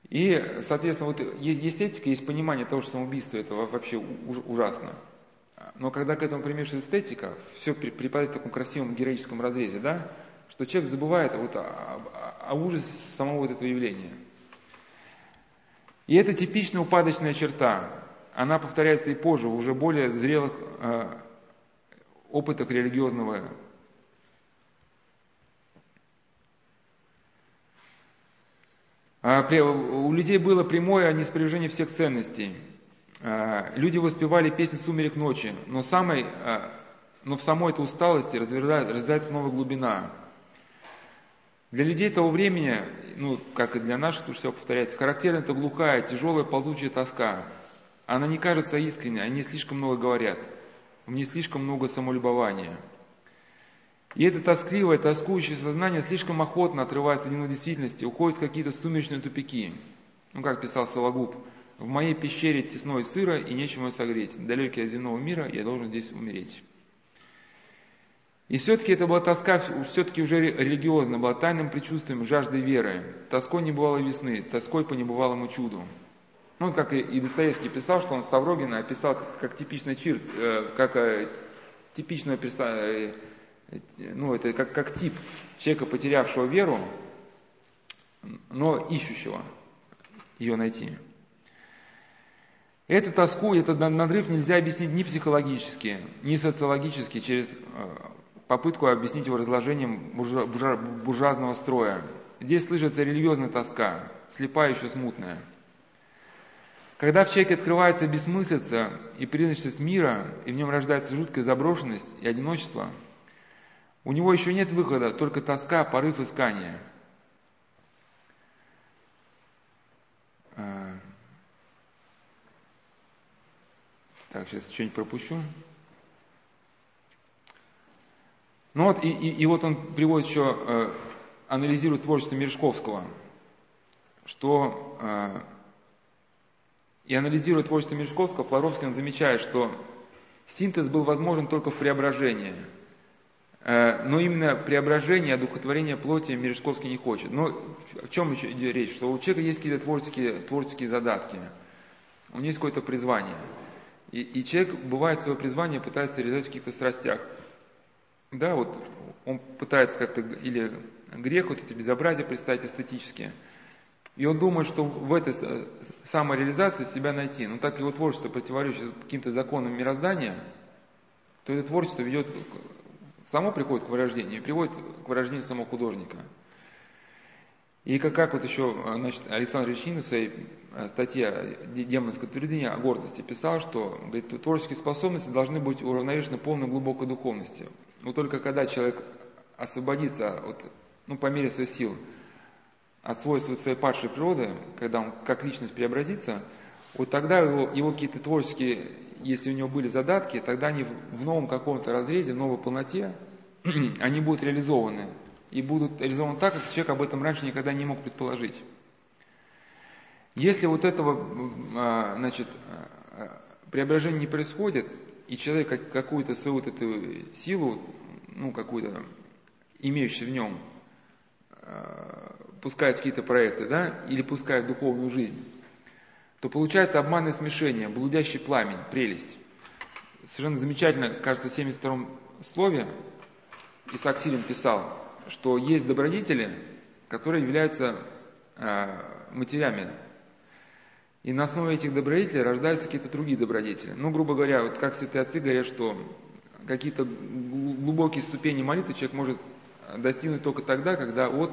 И, соответственно, вот есть этика, есть понимание того, что самоубийство это вообще ужасно. Но когда к этому примешивается эстетика, все припадает в таком красивом героическом разрезе, да, что человек забывает вот о, о, ужасе самого вот этого явления. И это типичная упадочная черта. Она повторяется и позже, в уже более зрелых э, опытах религиозного а, у людей было прямое неспровержение всех ценностей – люди воспевали песни «Сумерек ночи», но самой, э, но в самой этой усталости развивается новая глубина. Для людей того времени, ну, как и для наших, тут все повторяется, характерна эта глухая, тяжелая, ползучая тоска. Она не кажется искренней, они слишком много говорят, в ней слишком много самолюбования. И это тоскливое, тоскующее сознание слишком охотно отрывается от от действительности, уходит в какие-то сумеречные тупики. Ну, как писал Сологуб, «В моей пещере тесно и сыро, и нечего согреть. Далекий от земного мира, я должен здесь умереть». И все-таки это была тоска, все-таки уже религиозная, была тайным предчувствием жажды веры. Тоской не бывало весны, тоской по небывалому чуду. Ну, как и Достоевский писал, что он Ставрогина описал как, как типичный чир, э, как э, типичного э, ну, это как, как тип человека, потерявшего веру, но ищущего ее найти. Эту тоску, этот надрыв нельзя объяснить ни психологически, ни социологически, через попытку объяснить его разложением буржуазного строя. Здесь слышится религиозная тоска, слепая еще смутная. Когда в человеке открывается бессмыслица и призрачность мира, и в нем рождается жуткая заброшенность и одиночество, у него еще нет выхода, только тоска, порыв искания. А. Так, сейчас что-нибудь пропущу. Ну вот, и, и, и вот он приводит еще, э, анализирует творчество Мережковского, что э, и анализируя творчество Мережковского, Флоровский он замечает, что синтез был возможен только в преображении. Э, но именно преображение, одухотворение плоти Мережковский не хочет. Но в чем еще идет речь? Что у человека есть какие-то творческие, творческие задатки, у него есть какое-то призвание. И, и человек, бывает, свое призвание пытается реализовать в каких-то страстях. Да, вот он пытается как-то, или грех, вот эти безобразия представить эстетически. И он думает, что в этой самореализации себя найти. Но так его творчество противоречит каким-то законам мироздания, то это творчество ведет, само приходит к вырождению, и приводит к вырождению самого художника. И как, как вот еще значит, Александр Речнин в своей э, статье «Демонская твердыня» о гордости писал, что говорит, творческие способности должны быть уравновешены полной глубокой духовностью. Но только когда человек освободится от, ну, по мере своих сил от свойств своей падшей природы, когда он как личность преобразится, вот тогда его, его какие-то творческие, если у него были задатки, тогда они в новом каком-то разрезе, в новой полноте, они будут реализованы. И будут реализованы так, как человек об этом раньше никогда не мог предположить. Если вот этого а, значит, а, преображения не происходит, и человек какую-то свою вот эту силу, ну, какую-то имеющую в нем, пускает в какие-то проекты, да, или пускает в духовную жизнь, то получается обманное смешение, блудящий пламень, прелесть. Совершенно замечательно, кажется, в 72-м слове Исаак Силин писал, что есть добродетели, которые являются э, матерями и на основе этих добродетелей рождаются какие-то другие добродетели. Ну, грубо говоря, вот как святые отцы говорят, что какие-то глубокие ступени молитвы человек может достигнуть только тогда, когда вот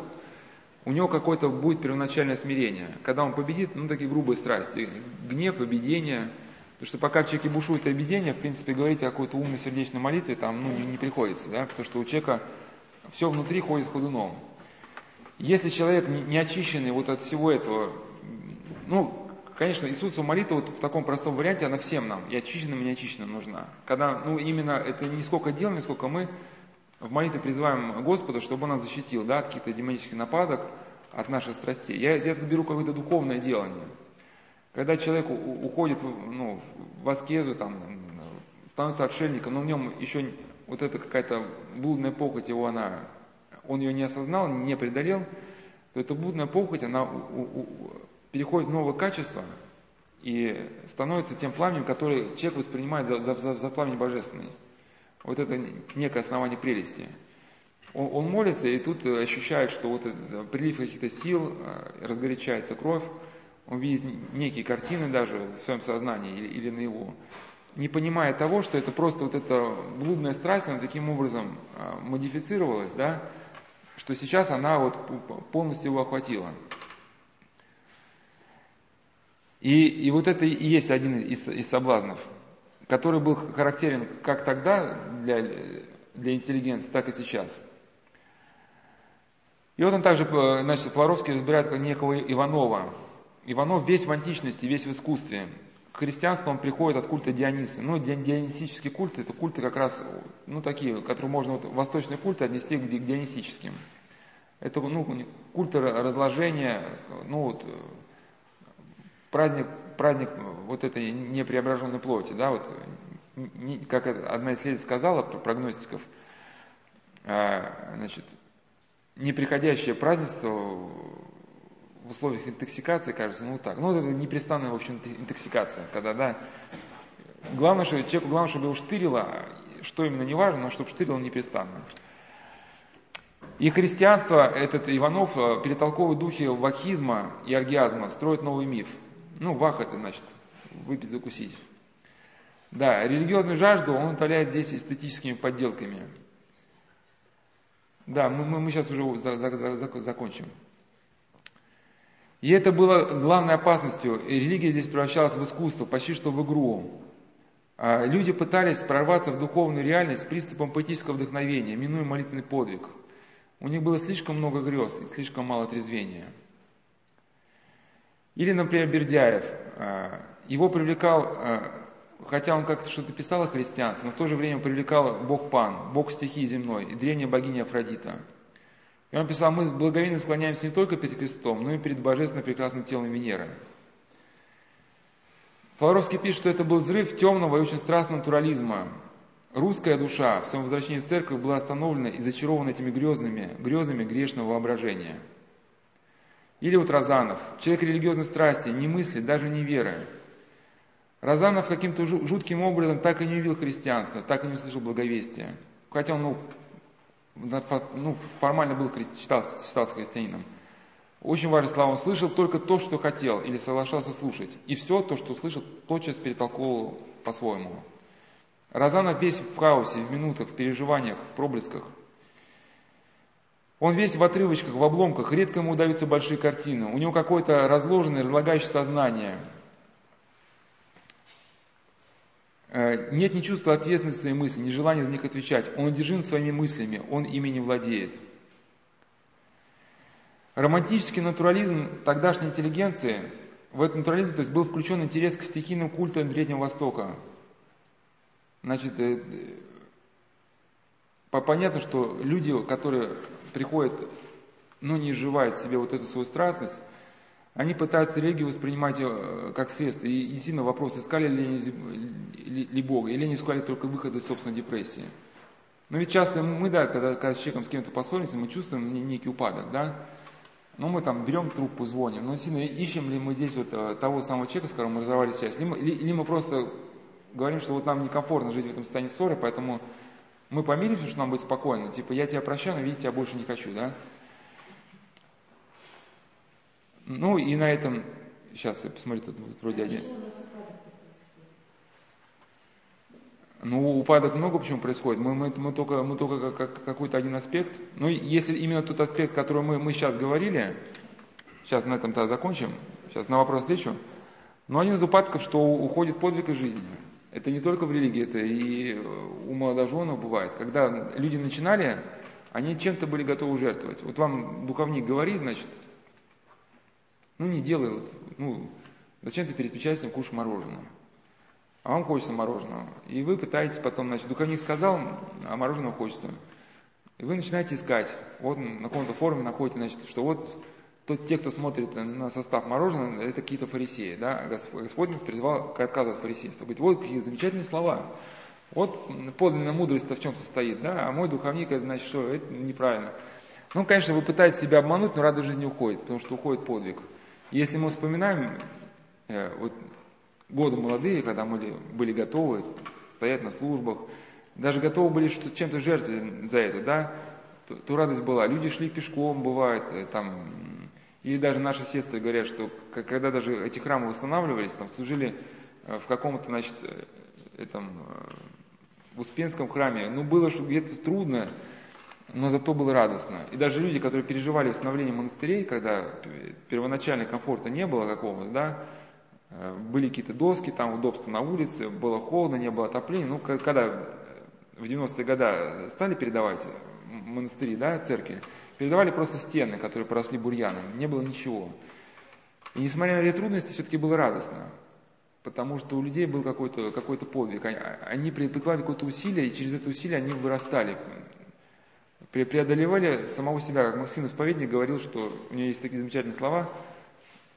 у него какое-то будет первоначальное смирение. Когда он победит, ну, такие грубые страсти, гнев, обидение. Потому что пока в человеке бушует обидение, в принципе, говорить о какой-то умной сердечной молитве там, ну, не, не приходится, да, потому что у человека все внутри ходит ходуном. Если человек не, не очищенный вот от всего этого, ну, Конечно, Иисусова молитва вот в таком простом варианте, она всем нам, и очищенным, и неочищенным нужна. Когда, ну, именно это не сколько делаем, сколько мы в молитве призываем Господа, чтобы Он нас защитил, да, от каких-то демонических нападок, от наших страстей. Я, я беру какое-то духовное делание. Когда человек уходит ну, в аскезу, там, становится отшельником, но в нем еще вот эта какая-то блудная похоть его, она, он ее не осознал, не преодолел, то эта блудная похоть, она у, у, переходит в новое качество и становится тем пламенем, который человек воспринимает за, за, за пламень божественный. Вот это некое основание прелести. Он, он молится и тут ощущает, что вот этот прилив каких-то сил, э, разгорячается кровь, он видит некие картины даже в своем сознании или, или на его, не понимая того, что это просто вот эта блудная страсть, она таким образом э, модифицировалась, да, что сейчас она вот полностью его охватила. И, и вот это и есть один из, из соблазнов. который был характерен как тогда для, для интеллигенции, так и сейчас. И вот он также, э, значит, Флоровский разбирает некого Иванова. Иванов весь в античности, весь в искусстве. К христианству он приходит от культа Диониса. Ну, дионисические культы, это культы как раз, ну, такие, которые можно, вот, восточные культы отнести к дионисическим. Это, ну, культы разложения, ну, вот, праздник, праздник вот этой непреображенной плоти, да, вот, как одна из исследователей сказала, прогностиков, а, значит, неприходящее празднество в условиях интоксикации, кажется, ну так. Ну, это непрестанная, в общем, интоксикация, когда, да, главное, что человеку главное, чтобы его штырило, что именно не важно, но чтобы штырило непрестанно. И христианство, этот Иванов, э, перетолковывает духи вахизма и аргиазма, строит новый миф. Ну, вах это значит, выпить, закусить. Да, религиозную жажду он утоляет здесь эстетическими подделками. Да, мы, мы, мы сейчас уже за, за, за, закончим. И это было главной опасностью. И религия здесь превращалась в искусство, почти что в игру. А люди пытались прорваться в духовную реальность с приступом поэтического вдохновения, минуя молитвенный подвиг. У них было слишком много грез и слишком мало трезвения. Или, например, Бердяев. А, его привлекал а, хотя он как-то что-то писал о христианстве, но в то же время привлекал Бог Пан, Бог стихии земной и древняя богиня Афродита. И он писал, мы благовейно склоняемся не только перед Христом, но и перед божественно прекрасным телом Венеры. Флоровский пишет, что это был взрыв темного и очень страстного натурализма. Русская душа в своем возвращении в церковь была остановлена и зачарована этими грезными, грезами грешного воображения. Или вот Розанов, человек религиозной страсти, не мысли, даже не веры, Разанов каким-то жутким образом так и не увидел христианство, так и не услышал благовестия. Хотя он ну, ну, формально был христи, считался, считался христианином. Очень важная слова, он слышал только то, что хотел, или соглашался слушать. И все то, что услышал, тотчас перетолковывал по-своему. Разанов весь в хаосе, в минутах, в переживаниях, в проблесках. Он весь в отрывочках, в обломках, редко ему удаются большие картины. У него какое-то разложенное, разлагающее сознание – Э, нет ни чувства ответственности своей мысли, ни желания за них отвечать. Он одержим своими мыслями, он ими не владеет. Романтический натурализм тогдашней интеллигенции, в этот натурализм то есть, был включен интерес к стихийным культам Древнего Востока. Значит, э, понятно, что люди, которые приходят, но не изживают в себе вот эту свою страстность, они пытаются религию воспринимать э, как средство. И действительно вопрос, искали ли ли Бога, или они искали только выход из собственной депрессии. Но ведь часто мы, да, когда, когда с человеком с кем-то поссоримся, мы чувствуем некий упадок, да. Но мы там берем трубку, звоним. Но сильно ищем ли мы здесь вот э, того самого человека, с которым мы разорвали связь, или, или мы просто говорим, что вот нам некомфортно жить в этом состоянии ссоры, поэтому мы помирились, что нам быть спокойно. Типа, я тебя прощаю, но видеть тебя больше не хочу, да. Ну и на этом, сейчас я посмотрю, тут вроде один. Ну, упадок много почему происходит. Мы, мы, мы только, мы только как, как, какой-то один аспект. Ну, если именно тот аспект, который мы, мы сейчас говорили, сейчас на этом тогда закончим, сейчас на вопрос отвечу. Но один из упадков, что уходит подвиг из жизни. Это не только в религии, это и у молодоженов бывает. Когда люди начинали, они чем-то были готовы жертвовать. Вот вам духовник говорит, значит, ну, не делай вот, ну, зачем ты перед причастием кушаешь мороженое? А вам хочется мороженого. И вы пытаетесь потом, значит, духовник сказал, а мороженого хочется. И вы начинаете искать. Вот на каком-то форуме находите, значит, что вот тот, те, кто смотрит на состав мороженого, это какие-то фарисеи. Да? Господь нас призвал к отказу от фарисейства. Говорит, вот какие замечательные слова. Вот подлинная мудрость-то в чем состоит, да? А мой духовник, это значит, что это неправильно. Ну, конечно, вы пытаетесь себя обмануть, но радость жизни уходит, потому что уходит подвиг. Если мы вспоминаем, э, вот годы молодые, когда мы были готовы стоять на службах, даже готовы были что чем-то жертвовать за это, да, то, то радость была. Люди шли пешком, бывает, э, там, и даже наши сестры говорят, что когда даже эти храмы восстанавливались, там служили э, в каком-то, значит, этом, в Успенском храме, ну, было где-то трудно, но зато было радостно. И даже люди, которые переживали восстановление монастырей, когда первоначально комфорта не было какого-то, да, Э, были какие-то доски, там удобства на улице, было холодно, не было отопления. Ну, когда в 90-е годы стали передавать монастыри, да, церкви, передавали просто стены, которые поросли бурьяном, не было ничего. И несмотря на эти трудности, все-таки было радостно, потому что у людей был какой-то какой подвиг. Они прикладывали какое-то усилие, и через это усилие они вырастали, преодолевали самого себя. Как Максим Исповедник говорил, что у него есть такие замечательные слова,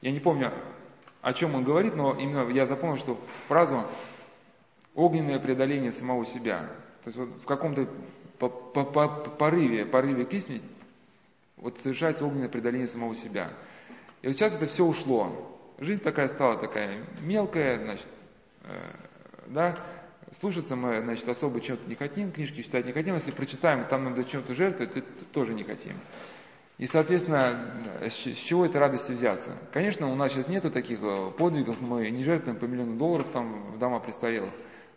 я не помню, о чем он говорит, но именно я запомнил, что фразу «огненное преодоление самого себя». То есть вот в каком-то порыве, порыве кисни вот совершается огненное преодоление самого себя. И вот сейчас это все ушло. Жизнь такая стала такая мелкая, значит, э, да, слушаться мы, значит, особо чем-то не хотим, книжки читать не хотим, если прочитаем, там надо чем-то жертвовать, то тоже не хотим. И, соответственно, с чего этой радости взяться? Конечно, у нас сейчас нету таких э, подвигов, мы не жертвуем по миллиону долларов там в дома престарелых,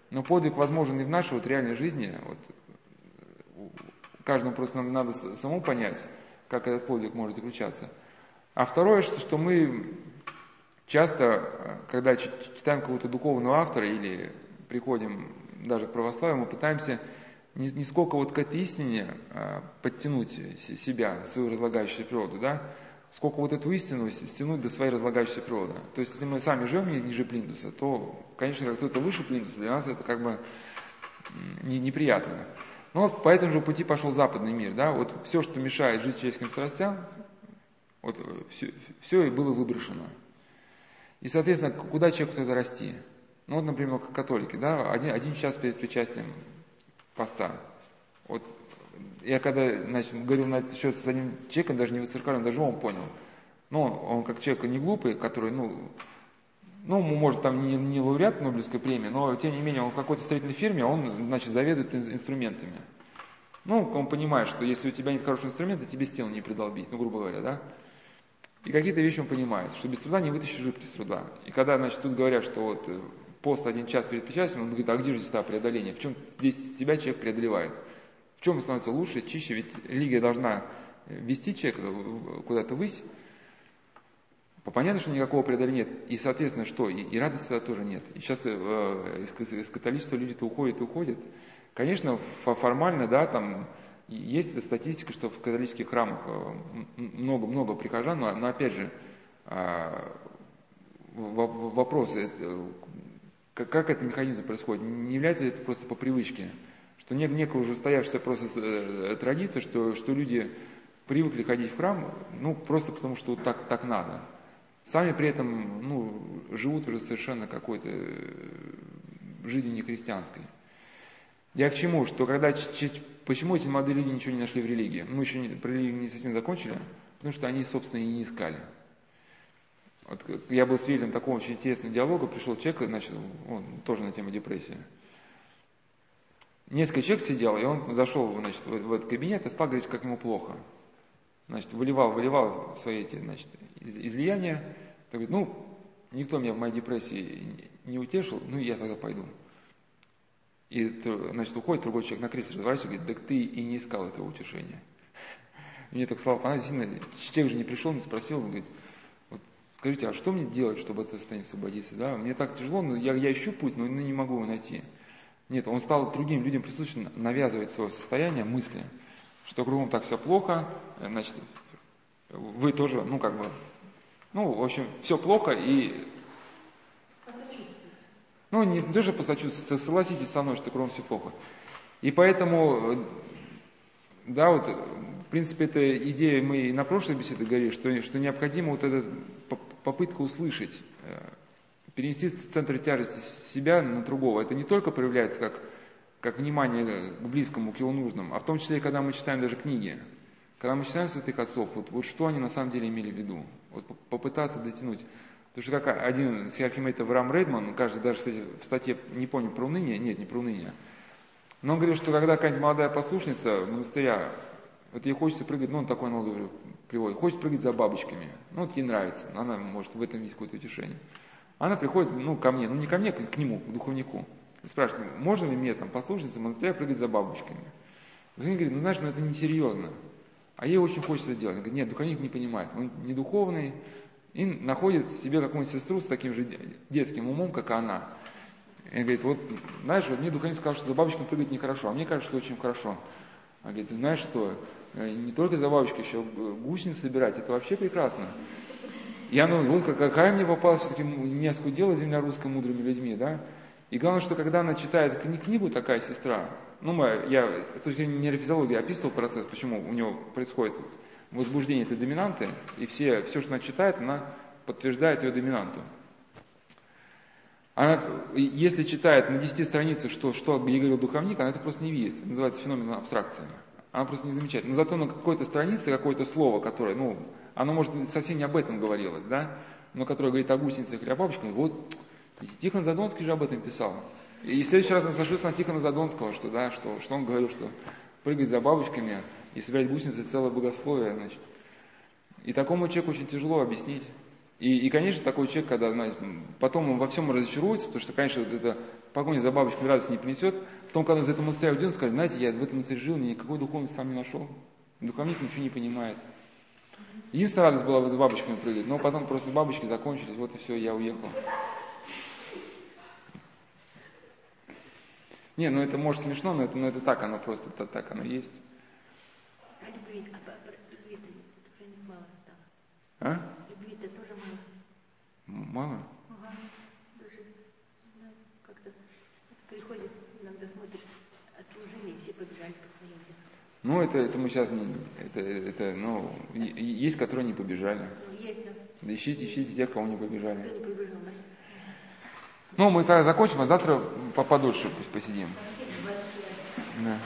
но подвиг возможен и в нашей вот реальной жизни. Вот, каждому просто нам надо самому понять, как этот подвиг может заключаться. А второе, что, что мы часто, э, когда читаем какого-то духовного автора или приходим даже к православию, мы пытаемся не, сколько вот к этой истине а, подтянуть себя, свою разлагающую природу, да, сколько вот эту истину стянуть до своей разлагающей природы. То есть, если мы сами живем ниже плинтуса, то, конечно, как кто-то выше плинтуса, для нас это как бы не, неприятно. Но вот по этому же пути пошел западный мир, да, вот все, что мешает жить человеческим страстям, вот все, все и было выброшено. И, соответственно, куда человеку тогда расти? Ну вот, например, как католики, да, один, один час перед причастием поста. Вот я когда значит, говорил на этот счет с одним человеком, даже не в церковном, даже он понял. Ну, он, как человек не глупый, который, ну, ну, может, там не, не лауреат Нобелевской премии, но, тем не менее, он в какой-то строительной фирме, он, значит, заведует инструментами. Ну, он понимает, что если у тебя нет хорошего инструмента, тебе стену не придолбить, ну, грубо говоря, да. И какие-то вещи он понимает, что без труда не вытащишь жидкость труда. И когда, значит, тут говорят, что вот э, пост один час перед причастием, он говорит, а где же здесь преодоления? В чем здесь себя человек преодолевает? В чем становится лучше, чище? Ведь религия должна вести человека куда-то высь. Понятно, что никакого преодоления нет. И, соответственно, что? И, и радости тогда тоже нет. И сейчас э, из, из католичества люди-то уходят и уходят. Конечно, формально, да, там есть статистика, что в католических храмах много-много э, прихожан, но, но опять же, а, вопрос, как, как этот механизм происходит? Не является ли это просто по привычке? Что нет некая уже устоявшаяся просто э, традиция, что, что люди привыкли ходить в храм, ну, просто потому что вот так, так надо. Сами при этом, ну, живут уже совершенно какой-то э, жизнью не христианской. Я к чему? Что когда, почему эти молодые люди ничего не нашли в религии? Мы еще про религию не совсем закончили, потому что они, собственно, и не искали. Вот я был свидетелем такого очень интересного диалога, пришел человек, значит, он тоже на тему депрессии. Несколько человек сидел, и он зашел значит, в, в этот кабинет и стал говорить, как ему плохо. Значит, выливал, выливал свои эти, значит, излияния. Он говорит, ну, никто меня в моей депрессии не утешил, ну, я тогда пойду. И, значит, уходит другой человек на кресле, разворачивается говорит, так ты и не искал этого утешения. Мне так слава понравилось, действительно, человек же не пришел, не спросил, он говорит, Скажите, а что мне делать, чтобы от этого состояния освободиться? Да? Мне так тяжело, но я, я ищу путь, но не могу его найти. Нет, он стал другим людям присутственно навязывать свое состояние, мысли, что кругом так все плохо, значит, вы тоже, ну как бы, ну, в общем, все плохо и... Ну, не даже посочувствовать, согласитесь со мной, что кругом все плохо. И поэтому, да, вот, в принципе, эта идея, мы и на прошлой беседе говорили, что, что необходимо вот этот попытка услышать, э, перенести с центра тяжести себя на другого. Это не только проявляется как, как внимание к близкому, к его нужным, а в том числе, когда мы читаем даже книги. Когда мы читаем святых отцов, вот, вот что они на самом деле имели в виду. Вот попытаться дотянуть. Потому что как один из архимедов Рам Рейдман, кажется, даже кстати, в статье, не помню, про уныние, нет, не про уныние, но он говорил, что когда какая-нибудь молодая послушница монастыря вот ей хочется прыгать, ну он такой аналог приводит, хочет прыгать за бабочками. Ну вот ей нравится, она может в этом видеть какое-то утешение. Она приходит, ну ко мне, ну не ко мне, к нему, к духовнику. И спрашивает, можно ли мне там послушаться монастыря прыгать за бабочками? Духовник говорит, ну знаешь, ну это несерьезно. А ей очень хочется делать. Она говорит, нет, духовник не понимает, он не духовный, и находит себе какую-нибудь сестру с таким же детским умом, как она. И говорит, вот, знаешь, вот мне духовник сказал, что за бабочкой прыгать нехорошо, а мне кажется, что очень хорошо. А говорит, ты знаешь что, э, не только за бабочкой, еще гусениц собирать, это вообще прекрасно. И она, вот какая мне попалась, все-таки не оскудела земля русской мудрыми людьми, да? И главное, что когда она читает книгу, такая сестра, ну, я с точки зрения нейрофизиологии описывал процесс, почему у него происходит возбуждение этой доминанты, и все, все, что она читает, она подтверждает ее доминанту. Она, если читает на 10 страницах, что, что ей говорил духовник, она это просто не видит. Это называется феномен абстракции. Она просто не замечает. Но зато на какой-то странице какое-то слово, которое, ну, оно может совсем не об этом говорилось, да, но которое говорит о гусеницах или о бабочках, вот Тихон Задонский же об этом писал. И в следующий раз сошлюсь на Тихона Задонского, что, да, что, что он говорил, что прыгать за бабочками и собирать гусеницы целое богословие, значит. И такому человеку очень тяжело объяснить. И, и, конечно, такой человек, когда, знаете, потом он во всем разочаруется, потому что, конечно, вот это погоня за бабочками радость не принесет. Потом, когда он из этого монастыря уйдет, он скажет, знаете, я в этом монастыре жил, никакой духовности сам не нашел. Духовник ничего не понимает. Единственная радость была за бабочками прыгать, но потом просто бабочки закончились, вот и все, я уехал. Не, ну это может смешно, но это, но это так, оно просто это, так оно есть. А любви, а любви-то тоже мало стало. А? Мало. Ага. Даже, ну, как-то приходит, иногда смотришь, отслужили, и все побежали по своим делам. Ну, это, это мы сейчас, это, это, ну, есть, которые не побежали. Ну, есть, да. Да ищите, ищите тех, кого не побежали. Кто не побежал, да? Ну, мы так закончим, а завтра подольше посидим. Да.